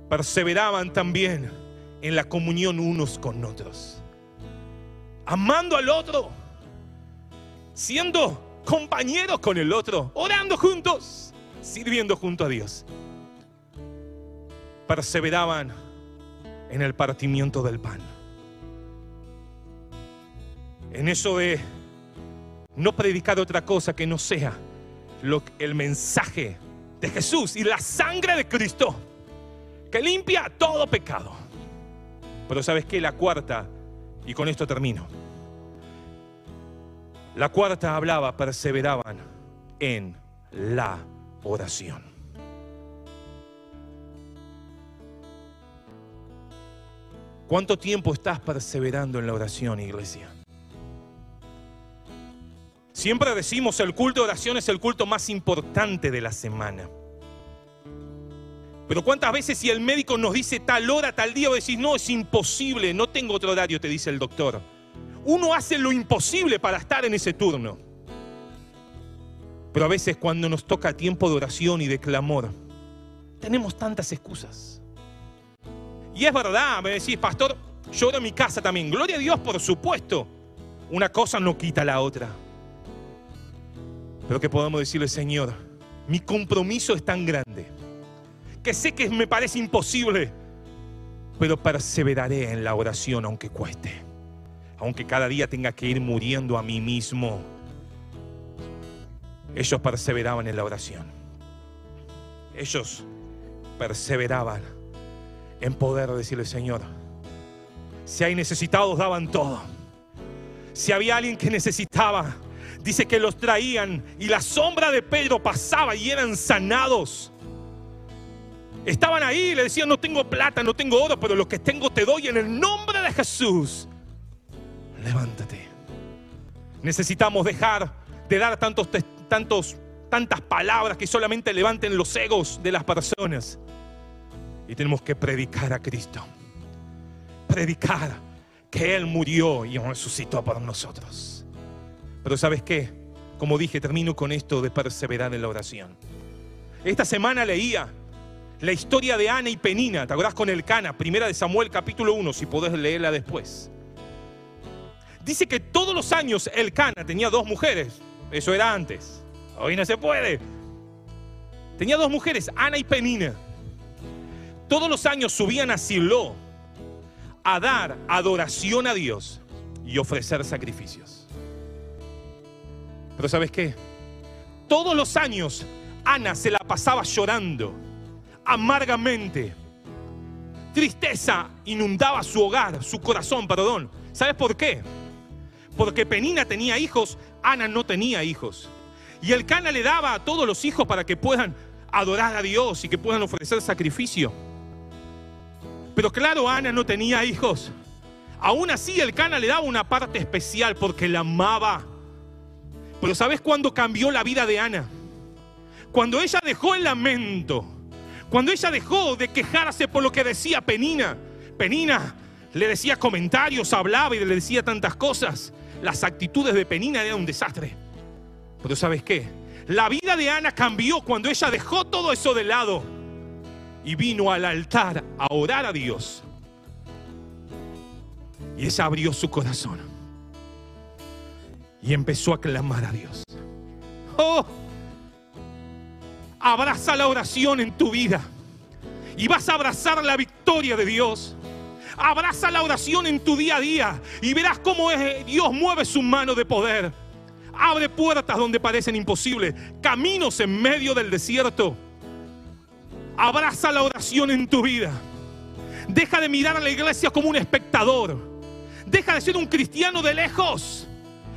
Perseveraban también en la comunión unos con otros, amando al otro, siendo compañeros con el otro, orando juntos, sirviendo junto a Dios perseveraban en el partimiento del pan. En eso de no predicar otra cosa que no sea lo, el mensaje de Jesús y la sangre de Cristo que limpia todo pecado. Pero sabes que la cuarta, y con esto termino, la cuarta hablaba, perseveraban en la oración. ¿Cuánto tiempo estás perseverando en la oración, iglesia? Siempre decimos el culto de oración es el culto más importante de la semana. Pero cuántas veces si el médico nos dice tal hora, tal día, vos decís, no, es imposible, no tengo otro horario, te dice el doctor. Uno hace lo imposible para estar en ese turno. Pero a veces cuando nos toca tiempo de oración y de clamor, tenemos tantas excusas. Y es verdad, me decís, pastor, yo oro en mi casa también. Gloria a Dios, por supuesto. Una cosa no quita la otra. Pero que podamos decirle, Señor, mi compromiso es tan grande que sé que me parece imposible, pero perseveraré en la oración aunque cueste, aunque cada día tenga que ir muriendo a mí mismo. Ellos perseveraban en la oración. Ellos perseveraban en poder decirle, Señor, si hay necesitados, daban todo. Si había alguien que necesitaba, dice que los traían y la sombra de Pedro pasaba y eran sanados. Estaban ahí, le decían, no tengo plata, no tengo oro, pero lo que tengo te doy en el nombre de Jesús. Levántate. Necesitamos dejar de dar tantos, tantos, tantas palabras que solamente levanten los egos de las personas. Y tenemos que predicar a Cristo. Predicar que Él murió y resucitó por nosotros. Pero ¿sabes qué? Como dije, termino con esto de perseverar en la oración. Esta semana leía la historia de Ana y Penina, ¿te acordás con el Cana? Primera de Samuel capítulo 1, si podés leerla después. Dice que todos los años el Cana tenía dos mujeres, eso era antes, hoy no se puede. Tenía dos mujeres, Ana y Penina. Todos los años subían a Silo a dar adoración a Dios y ofrecer sacrificios. Pero ¿sabes qué? Todos los años Ana se la pasaba llorando amargamente. Tristeza inundaba su hogar, su corazón, perdón. ¿Sabes por qué? Porque Penina tenía hijos, Ana no tenía hijos. Y el Cana le daba a todos los hijos para que puedan adorar a Dios y que puedan ofrecer sacrificio. Pero claro, Ana no tenía hijos. Aún así, el Cana le daba una parte especial porque la amaba. Pero ¿sabes cuándo cambió la vida de Ana? Cuando ella dejó el lamento cuando ella dejó de quejarse por lo que decía Penina, Penina le decía comentarios, hablaba y le decía tantas cosas. Las actitudes de Penina eran un desastre. Pero ¿sabes qué? La vida de Ana cambió cuando ella dejó todo eso de lado y vino al altar a orar a Dios. Y ella abrió su corazón y empezó a clamar a Dios. ¡Oh! abraza la oración en tu vida y vas a abrazar la victoria de Dios. Abraza la oración en tu día a día y verás cómo Dios mueve su mano de poder. Abre puertas donde parecen imposibles, caminos en medio del desierto. Abraza la oración en tu vida. Deja de mirar a la iglesia como un espectador. Deja de ser un cristiano de lejos,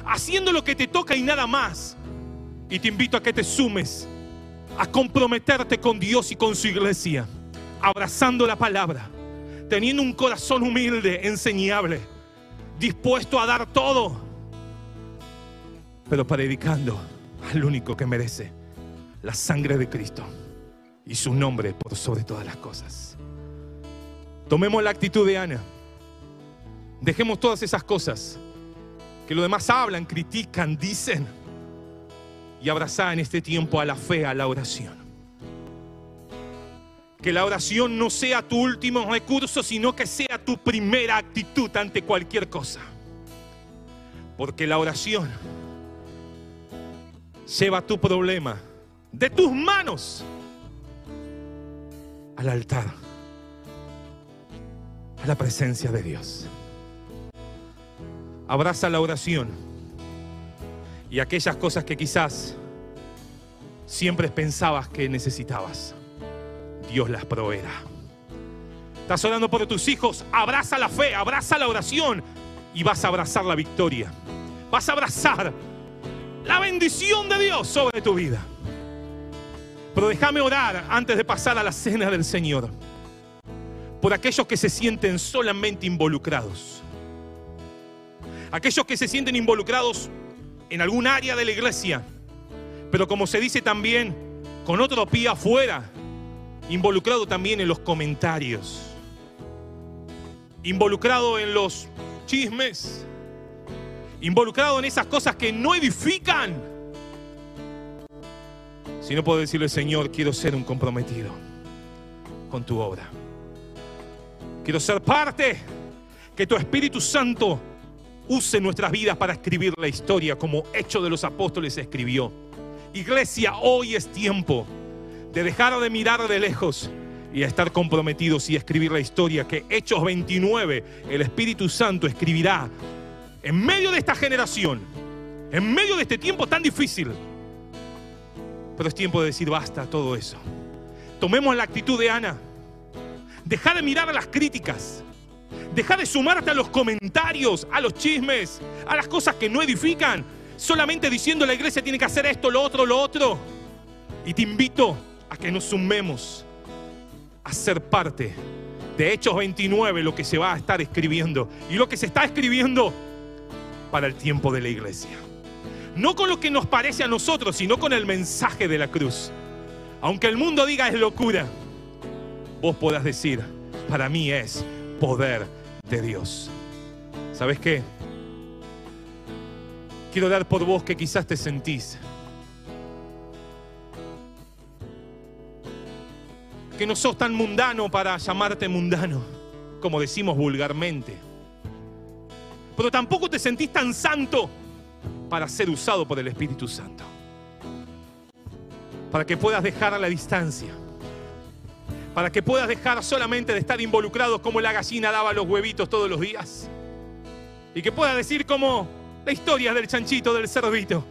haciendo lo que te toca y nada más. Y te invito a que te sumes a comprometerte con Dios y con su iglesia, abrazando la palabra, teniendo un corazón humilde, enseñable, dispuesto a dar todo, pero predicando al único que merece la sangre de Cristo y su nombre por sobre todas las cosas. Tomemos la actitud de Ana. Dejemos todas esas cosas que los demás hablan, critican, dicen y abrazar en este tiempo a la fe, a la oración. Que la oración no sea tu último recurso, sino que sea tu primera actitud ante cualquier cosa. Porque la oración lleva tu problema de tus manos al altar, a la presencia de Dios. Abraza la oración y aquellas cosas que quizás siempre pensabas que necesitabas, Dios las proveerá. Estás orando por tus hijos, abraza la fe, abraza la oración y vas a abrazar la victoria. Vas a abrazar la bendición de Dios sobre tu vida. Pero déjame orar antes de pasar a la cena del Señor por aquellos que se sienten solamente involucrados. Aquellos que se sienten involucrados en algún área de la iglesia, pero como se dice también, con otro pie afuera, involucrado también en los comentarios, involucrado en los chismes, involucrado en esas cosas que no edifican. Si no puedo decirle, Señor, quiero ser un comprometido con tu obra. Quiero ser parte, que tu Espíritu Santo use nuestras vidas para escribir la historia como Hecho de los Apóstoles escribió. Iglesia, hoy es tiempo de dejar de mirar de lejos y estar comprometidos y escribir la historia que Hechos 29, el Espíritu Santo escribirá en medio de esta generación, en medio de este tiempo tan difícil. Pero es tiempo de decir basta todo eso. Tomemos la actitud de Ana. Deja de mirar a las críticas. Deja de sumarte a los comentarios, a los chismes, a las cosas que no edifican. Solamente diciendo la iglesia tiene que hacer esto, lo otro, lo otro. Y te invito a que nos sumemos a ser parte de Hechos 29, lo que se va a estar escribiendo. Y lo que se está escribiendo para el tiempo de la iglesia. No con lo que nos parece a nosotros, sino con el mensaje de la cruz. Aunque el mundo diga es locura, vos puedas decir, para mí es poder de Dios. ¿Sabes qué? Quiero dar por vos que quizás te sentís que no sos tan mundano para llamarte mundano, como decimos vulgarmente. Pero tampoco te sentís tan santo para ser usado por el Espíritu Santo. Para que puedas dejar a la distancia. Para que puedas dejar solamente de estar involucrado como la gallina daba los huevitos todos los días. Y que puedas decir como la historia del chanchito, del cerdito.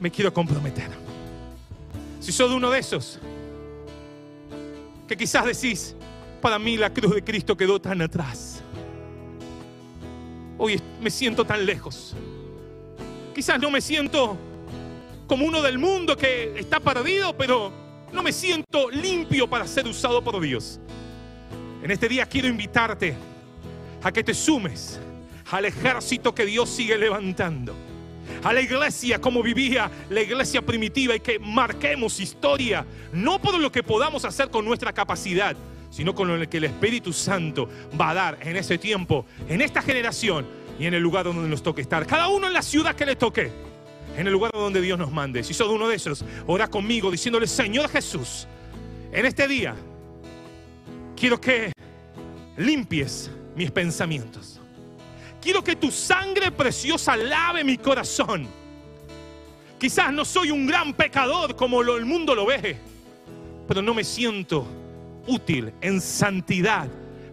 Me quiero comprometer. Si sos uno de esos, que quizás decís, para mí la cruz de Cristo quedó tan atrás. Hoy me siento tan lejos. Quizás no me siento como uno del mundo que está perdido, pero no me siento limpio para ser usado por Dios. En este día quiero invitarte a que te sumes al ejército que Dios sigue levantando a la iglesia como vivía la iglesia primitiva y que marquemos historia, no por lo que podamos hacer con nuestra capacidad, sino con lo que el Espíritu Santo va a dar en ese tiempo, en esta generación y en el lugar donde nos toque estar. Cada uno en la ciudad que le toque, en el lugar donde Dios nos mande. Si sos uno de esos, ora conmigo diciéndole, Señor Jesús, en este día quiero que limpies mis pensamientos. Quiero que tu sangre preciosa lave mi corazón. Quizás no soy un gran pecador como el mundo lo ve, pero no me siento útil en santidad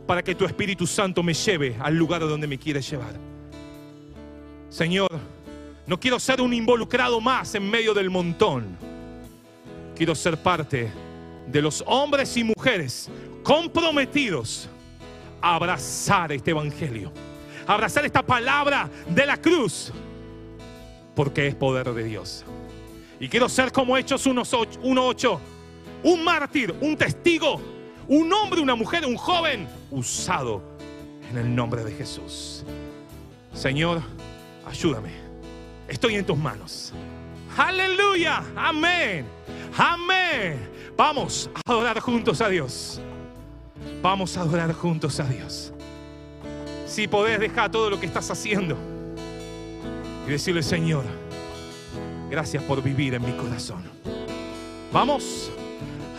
para que tu Espíritu Santo me lleve al lugar donde me quieres llevar. Señor, no quiero ser un involucrado más en medio del montón. Quiero ser parte de los hombres y mujeres comprometidos a abrazar este Evangelio abrazar esta palabra de la cruz, porque es poder de Dios. Y quiero ser como Hechos 1.8, un mártir, un testigo, un hombre, una mujer, un joven, usado en el nombre de Jesús. Señor, ayúdame. Estoy en tus manos. Aleluya. Amén. Amén. Vamos a adorar juntos a Dios. Vamos a adorar juntos a Dios si podés dejar todo lo que estás haciendo y decirle, Señor, gracias por vivir en mi corazón. Vamos,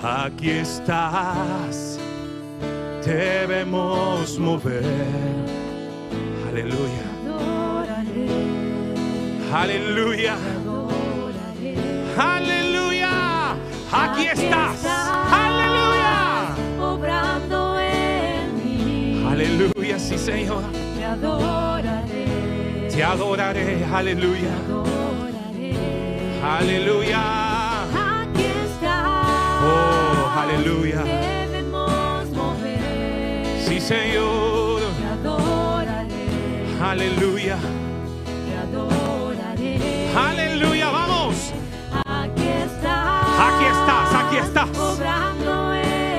aquí estás, te vemos mover. Aleluya. Aleluya. Aleluya. Aquí estás. Aleluya. Obrando en mí. Aleluya sí Señor. Te adoraré. Te adoraré, aleluya. Te adoraré. Aleluya. Aleluya. Debemos mover. Sí, Señor. Te adoraré. Aleluya. Te adoraré. Aleluya, vamos. Aquí estás. Aquí estás, aquí estás.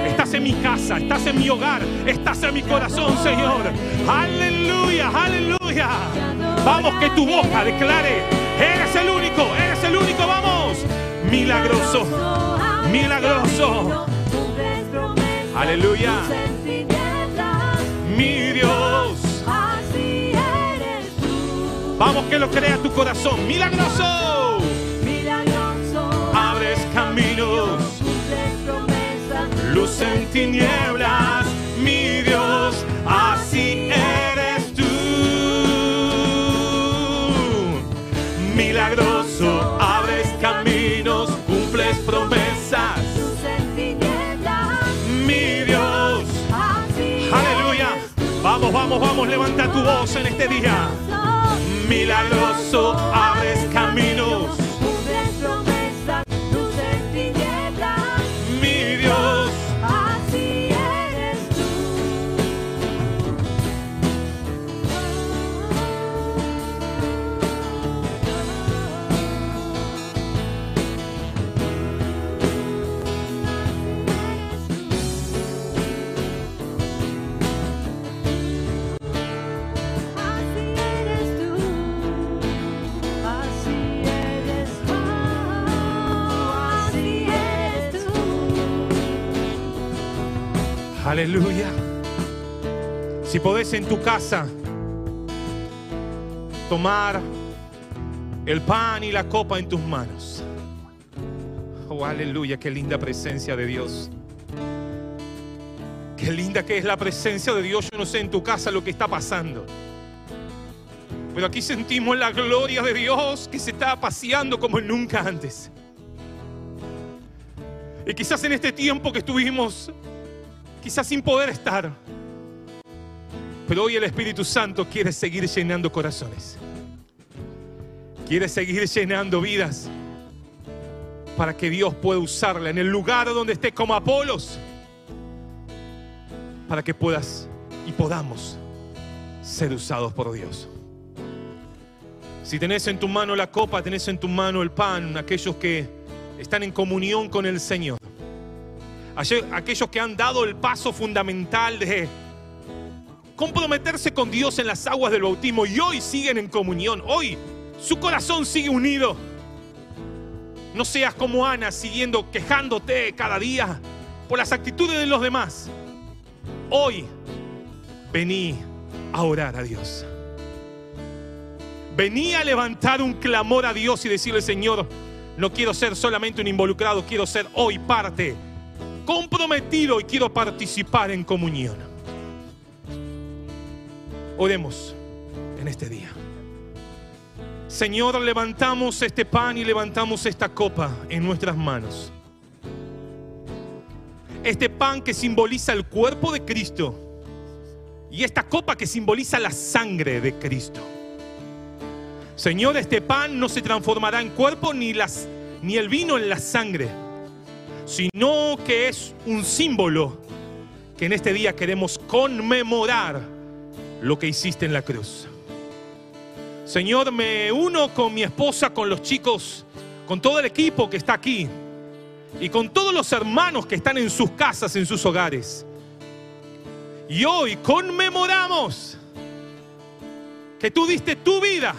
Estás en mi casa, estás en mi hogar, estás en mi corazón, Señor. Aleluya, aleluya. Vamos, que tu boca declare, eres el único, eres el único, vamos. Milagroso, milagroso. Aleluya. Mi Dios. Así eres tú. Vamos, que lo crea tu corazón. Milagroso. Milagroso. Abres caminos. Luz en tinieblas, Vamos, vamos, levanta tu voz en este día. Milagroso, abres caminos, Aleluya. Si podés en tu casa tomar el pan y la copa en tus manos. Oh, aleluya, qué linda presencia de Dios. Qué linda que es la presencia de Dios. Yo no sé en tu casa lo que está pasando. Pero aquí sentimos la gloria de Dios que se está paseando como nunca antes. Y quizás en este tiempo que estuvimos quizás sin poder estar. Pero hoy el Espíritu Santo quiere seguir llenando corazones. Quiere seguir llenando vidas para que Dios pueda usarla en el lugar donde esté como Apolos. Para que puedas y podamos ser usados por Dios. Si tenés en tu mano la copa, tenés en tu mano el pan, aquellos que están en comunión con el Señor. Aquellos que han dado el paso fundamental de comprometerse con Dios en las aguas del bautismo y hoy siguen en comunión, hoy su corazón sigue unido. No seas como Ana siguiendo quejándote cada día por las actitudes de los demás. Hoy vení a orar a Dios. Vení a levantar un clamor a Dios y decirle, Señor, no quiero ser solamente un involucrado, quiero ser hoy parte comprometido y quiero participar en comunión. Oremos en este día. Señor, levantamos este pan y levantamos esta copa en nuestras manos. Este pan que simboliza el cuerpo de Cristo y esta copa que simboliza la sangre de Cristo. Señor, este pan no se transformará en cuerpo ni, las, ni el vino en la sangre sino que es un símbolo que en este día queremos conmemorar lo que hiciste en la cruz. Señor, me uno con mi esposa, con los chicos, con todo el equipo que está aquí y con todos los hermanos que están en sus casas, en sus hogares. Y hoy conmemoramos que tú diste tu vida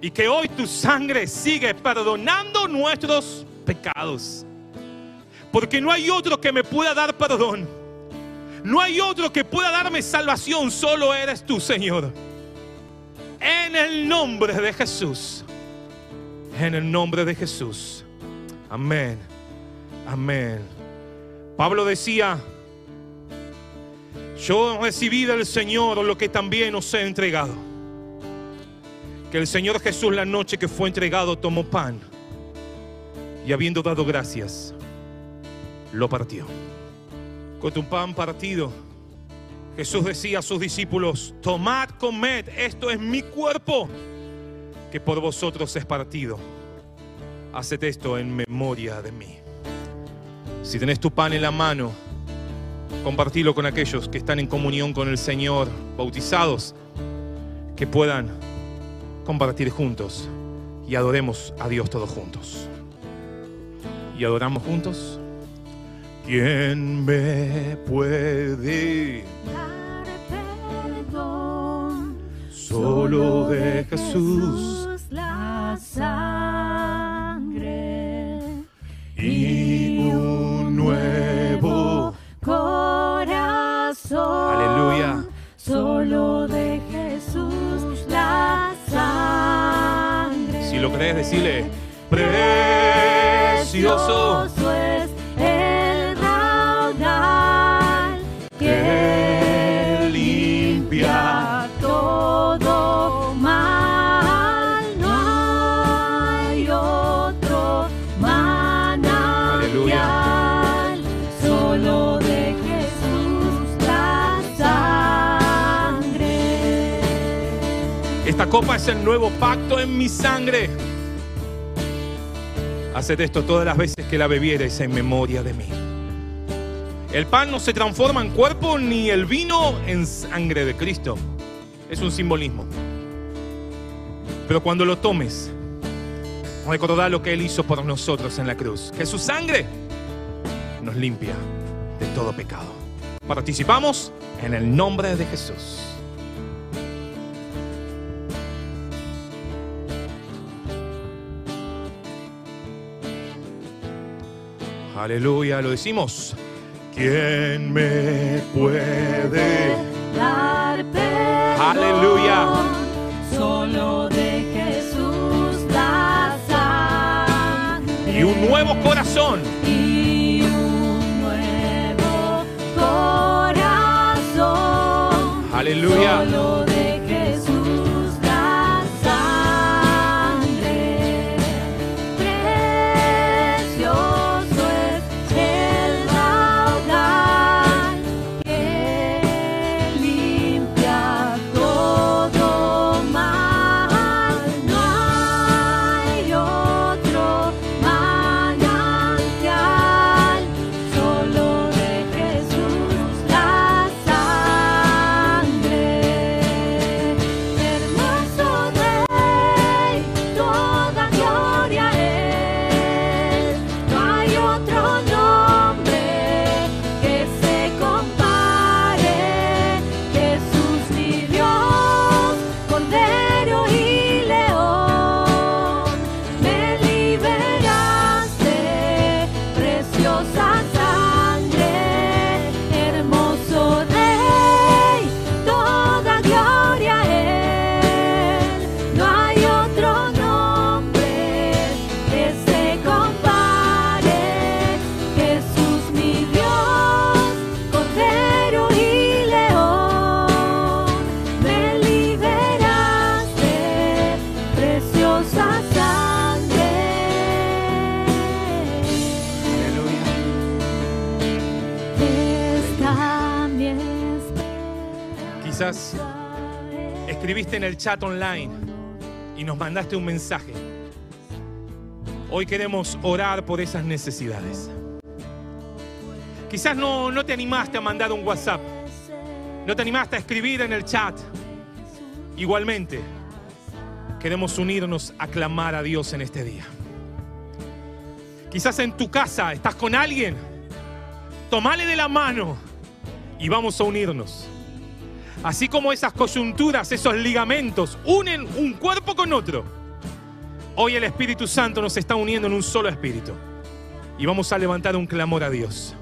y que hoy tu sangre sigue perdonando nuestros pecados. Porque no hay otro que me pueda dar perdón. No hay otro que pueda darme salvación. Solo eres tú, Señor. En el nombre de Jesús. En el nombre de Jesús. Amén. Amén. Pablo decía, yo recibí del Señor lo que también os he entregado. Que el Señor Jesús la noche que fue entregado tomó pan y habiendo dado gracias, lo partió. Con un pan partido, Jesús decía a sus discípulos, tomad, comed, esto es mi cuerpo, que por vosotros es partido. Haced esto en memoria de mí. Si tenés tu pan en la mano, compartilo con aquellos que están en comunión con el Señor, bautizados, que puedan compartir juntos y adoremos a Dios todos juntos. Y adoramos juntos. ¿Quién me puede? Dar perdón. Solo de Jesús. la sangre Y un nuevo. corazón. Aleluya. Solo de Jesús la sangre. Si lo crees, decirle, precioso. Copa es el nuevo pacto en mi sangre. Haced esto todas las veces que la bebieres en memoria de mí. El pan no se transforma en cuerpo ni el vino en sangre de Cristo. Es un simbolismo. Pero cuando lo tomes, recordá lo que Él hizo por nosotros en la cruz. Que su sangre nos limpia de todo pecado. Participamos en el nombre de Jesús. Aleluya, lo decimos. ¿Quién me puede? Dar perdón, Aleluya. Solo de Jesús la sangre. Y un nuevo corazón. y un nuevo corazón. Aleluya. Solo en el chat online y nos mandaste un mensaje. Hoy queremos orar por esas necesidades. Quizás no, no te animaste a mandar un WhatsApp. No te animaste a escribir en el chat. Igualmente, queremos unirnos a clamar a Dios en este día. Quizás en tu casa estás con alguien. Tomale de la mano y vamos a unirnos. Así como esas coyunturas, esos ligamentos unen un cuerpo con otro. Hoy el Espíritu Santo nos está uniendo en un solo espíritu. Y vamos a levantar un clamor a Dios.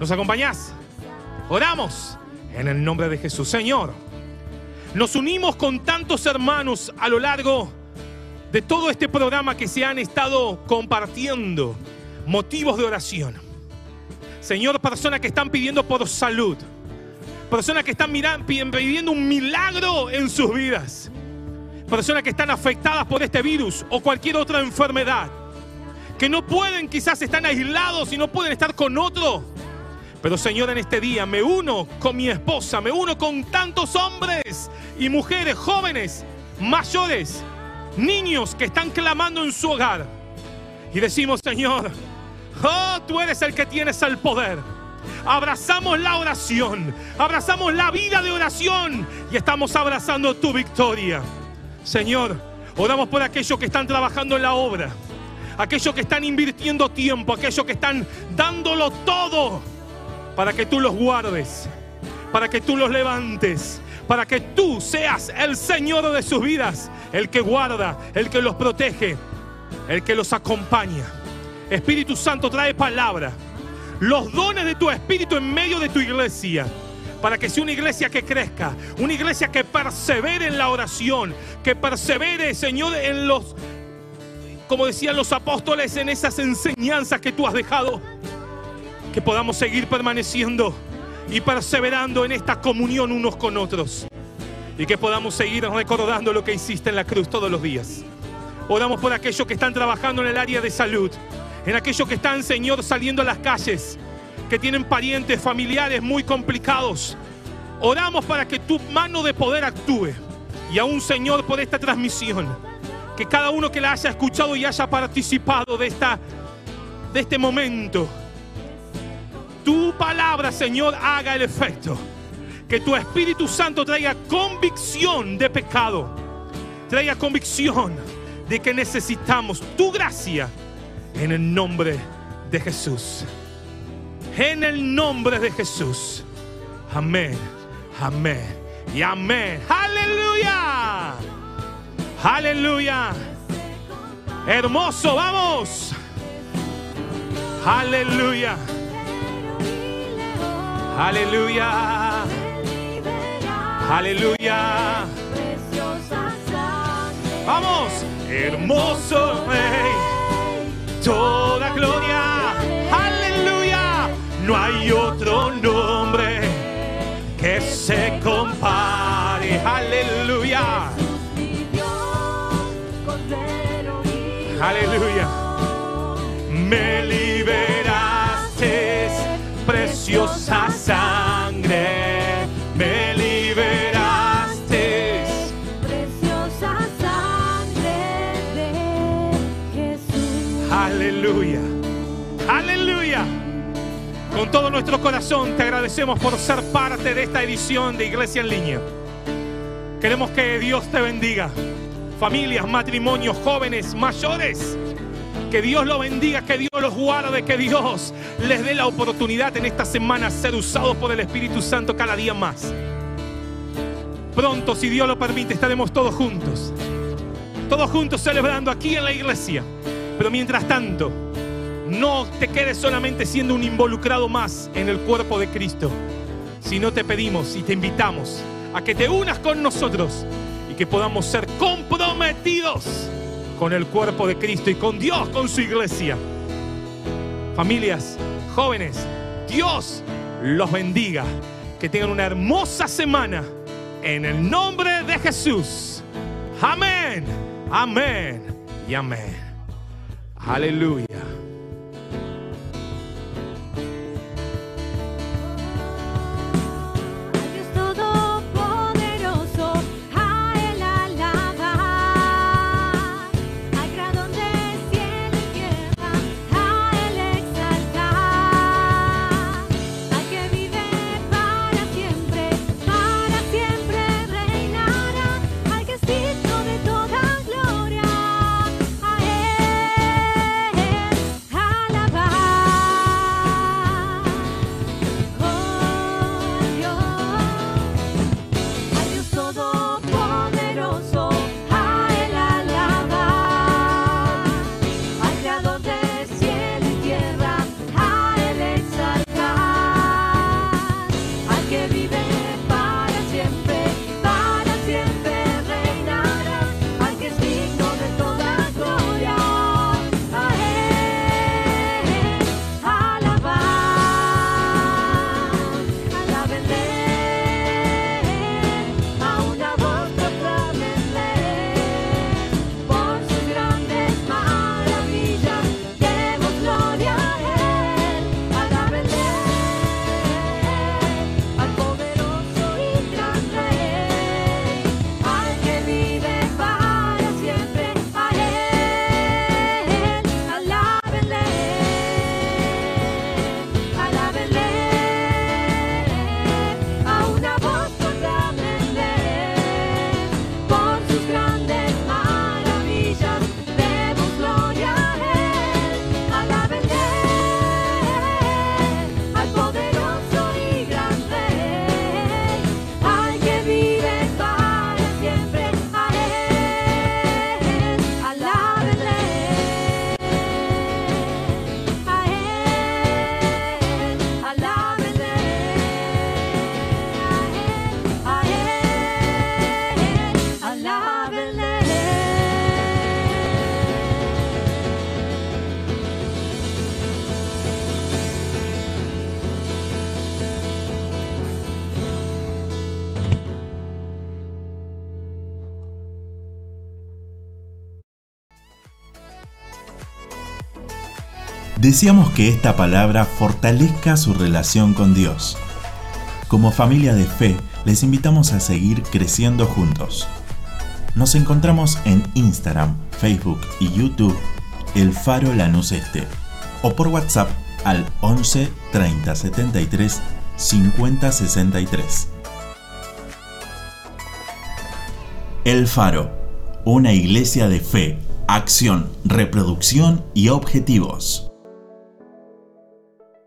¿Nos acompañás? Oramos en el nombre de Jesús. Señor, nos unimos con tantos hermanos a lo largo de todo este programa que se han estado compartiendo motivos de oración. Señor, personas que están pidiendo por salud. Personas que están miran- pidiendo un milagro en sus vidas. Personas que están afectadas por este virus o cualquier otra enfermedad. Que no pueden, quizás están aislados y no pueden estar con otro. Pero Señor, en este día me uno con mi esposa, me uno con tantos hombres y mujeres, jóvenes, mayores, niños que están clamando en su hogar. Y decimos, Señor, oh, tú eres el que tienes el poder. Abrazamos la oración, abrazamos la vida de oración. Y estamos abrazando tu victoria. Señor, oramos por aquellos que están trabajando en la obra, aquellos que están invirtiendo tiempo, aquellos que están dándolo todo. Para que tú los guardes, para que tú los levantes, para que tú seas el Señor de sus vidas, el que guarda, el que los protege, el que los acompaña. Espíritu Santo trae palabra, los dones de tu Espíritu en medio de tu iglesia, para que sea una iglesia que crezca, una iglesia que persevere en la oración, que persevere, Señor, en los, como decían los apóstoles, en esas enseñanzas que tú has dejado, que podamos seguir permaneciendo y perseverando en esta comunión unos con otros. Y que podamos seguir recordando lo que hiciste en la cruz todos los días. Oramos por aquellos que están trabajando en el área de salud, en aquellos que están, Señor, saliendo a las calles, que tienen parientes, familiares muy complicados. Oramos para que tu mano de poder actúe. Y aún, Señor, por esta transmisión, que cada uno que la haya escuchado y haya participado de, esta, de este momento, tu palabra, Señor, haga el efecto. Que tu Espíritu Santo traiga convicción de pecado. Traiga convicción de que necesitamos tu gracia en el nombre de Jesús. En el nombre de Jesús. Amén, amén y amén. Aleluya. Aleluya. Hermoso, vamos. Aleluya. Aleluya. Aleluya. Vamos. Hermoso. Toda gloria. Aleluya. No hay otro nombre que se compare. Aleluya. Aleluya. Me liberaste, preciosa sangre. Aleluya. Aleluya. Con todo nuestro corazón te agradecemos por ser parte de esta edición de Iglesia en línea. Queremos que Dios te bendiga. Familias, matrimonios, jóvenes, mayores. Que Dios lo bendiga, que Dios los guarde, que Dios les dé la oportunidad en esta semana ser usados por el Espíritu Santo cada día más. Pronto, si Dios lo permite, estaremos todos juntos. Todos juntos celebrando aquí en la iglesia. Pero mientras tanto, no te quedes solamente siendo un involucrado más en el cuerpo de Cristo, sino te pedimos y te invitamos a que te unas con nosotros y que podamos ser comprometidos con el cuerpo de Cristo y con Dios, con su iglesia. Familias, jóvenes, Dios los bendiga. Que tengan una hermosa semana en el nombre de Jesús. Amén, amén y amén. Aleluya. Deseamos que esta palabra fortalezca su relación con Dios. Como familia de fe, les invitamos a seguir creciendo juntos. Nos encontramos en Instagram, Facebook y YouTube, El Faro Lanús Este, o por WhatsApp al 11 30 73 50 63. El Faro, una iglesia de fe, acción, reproducción y objetivos.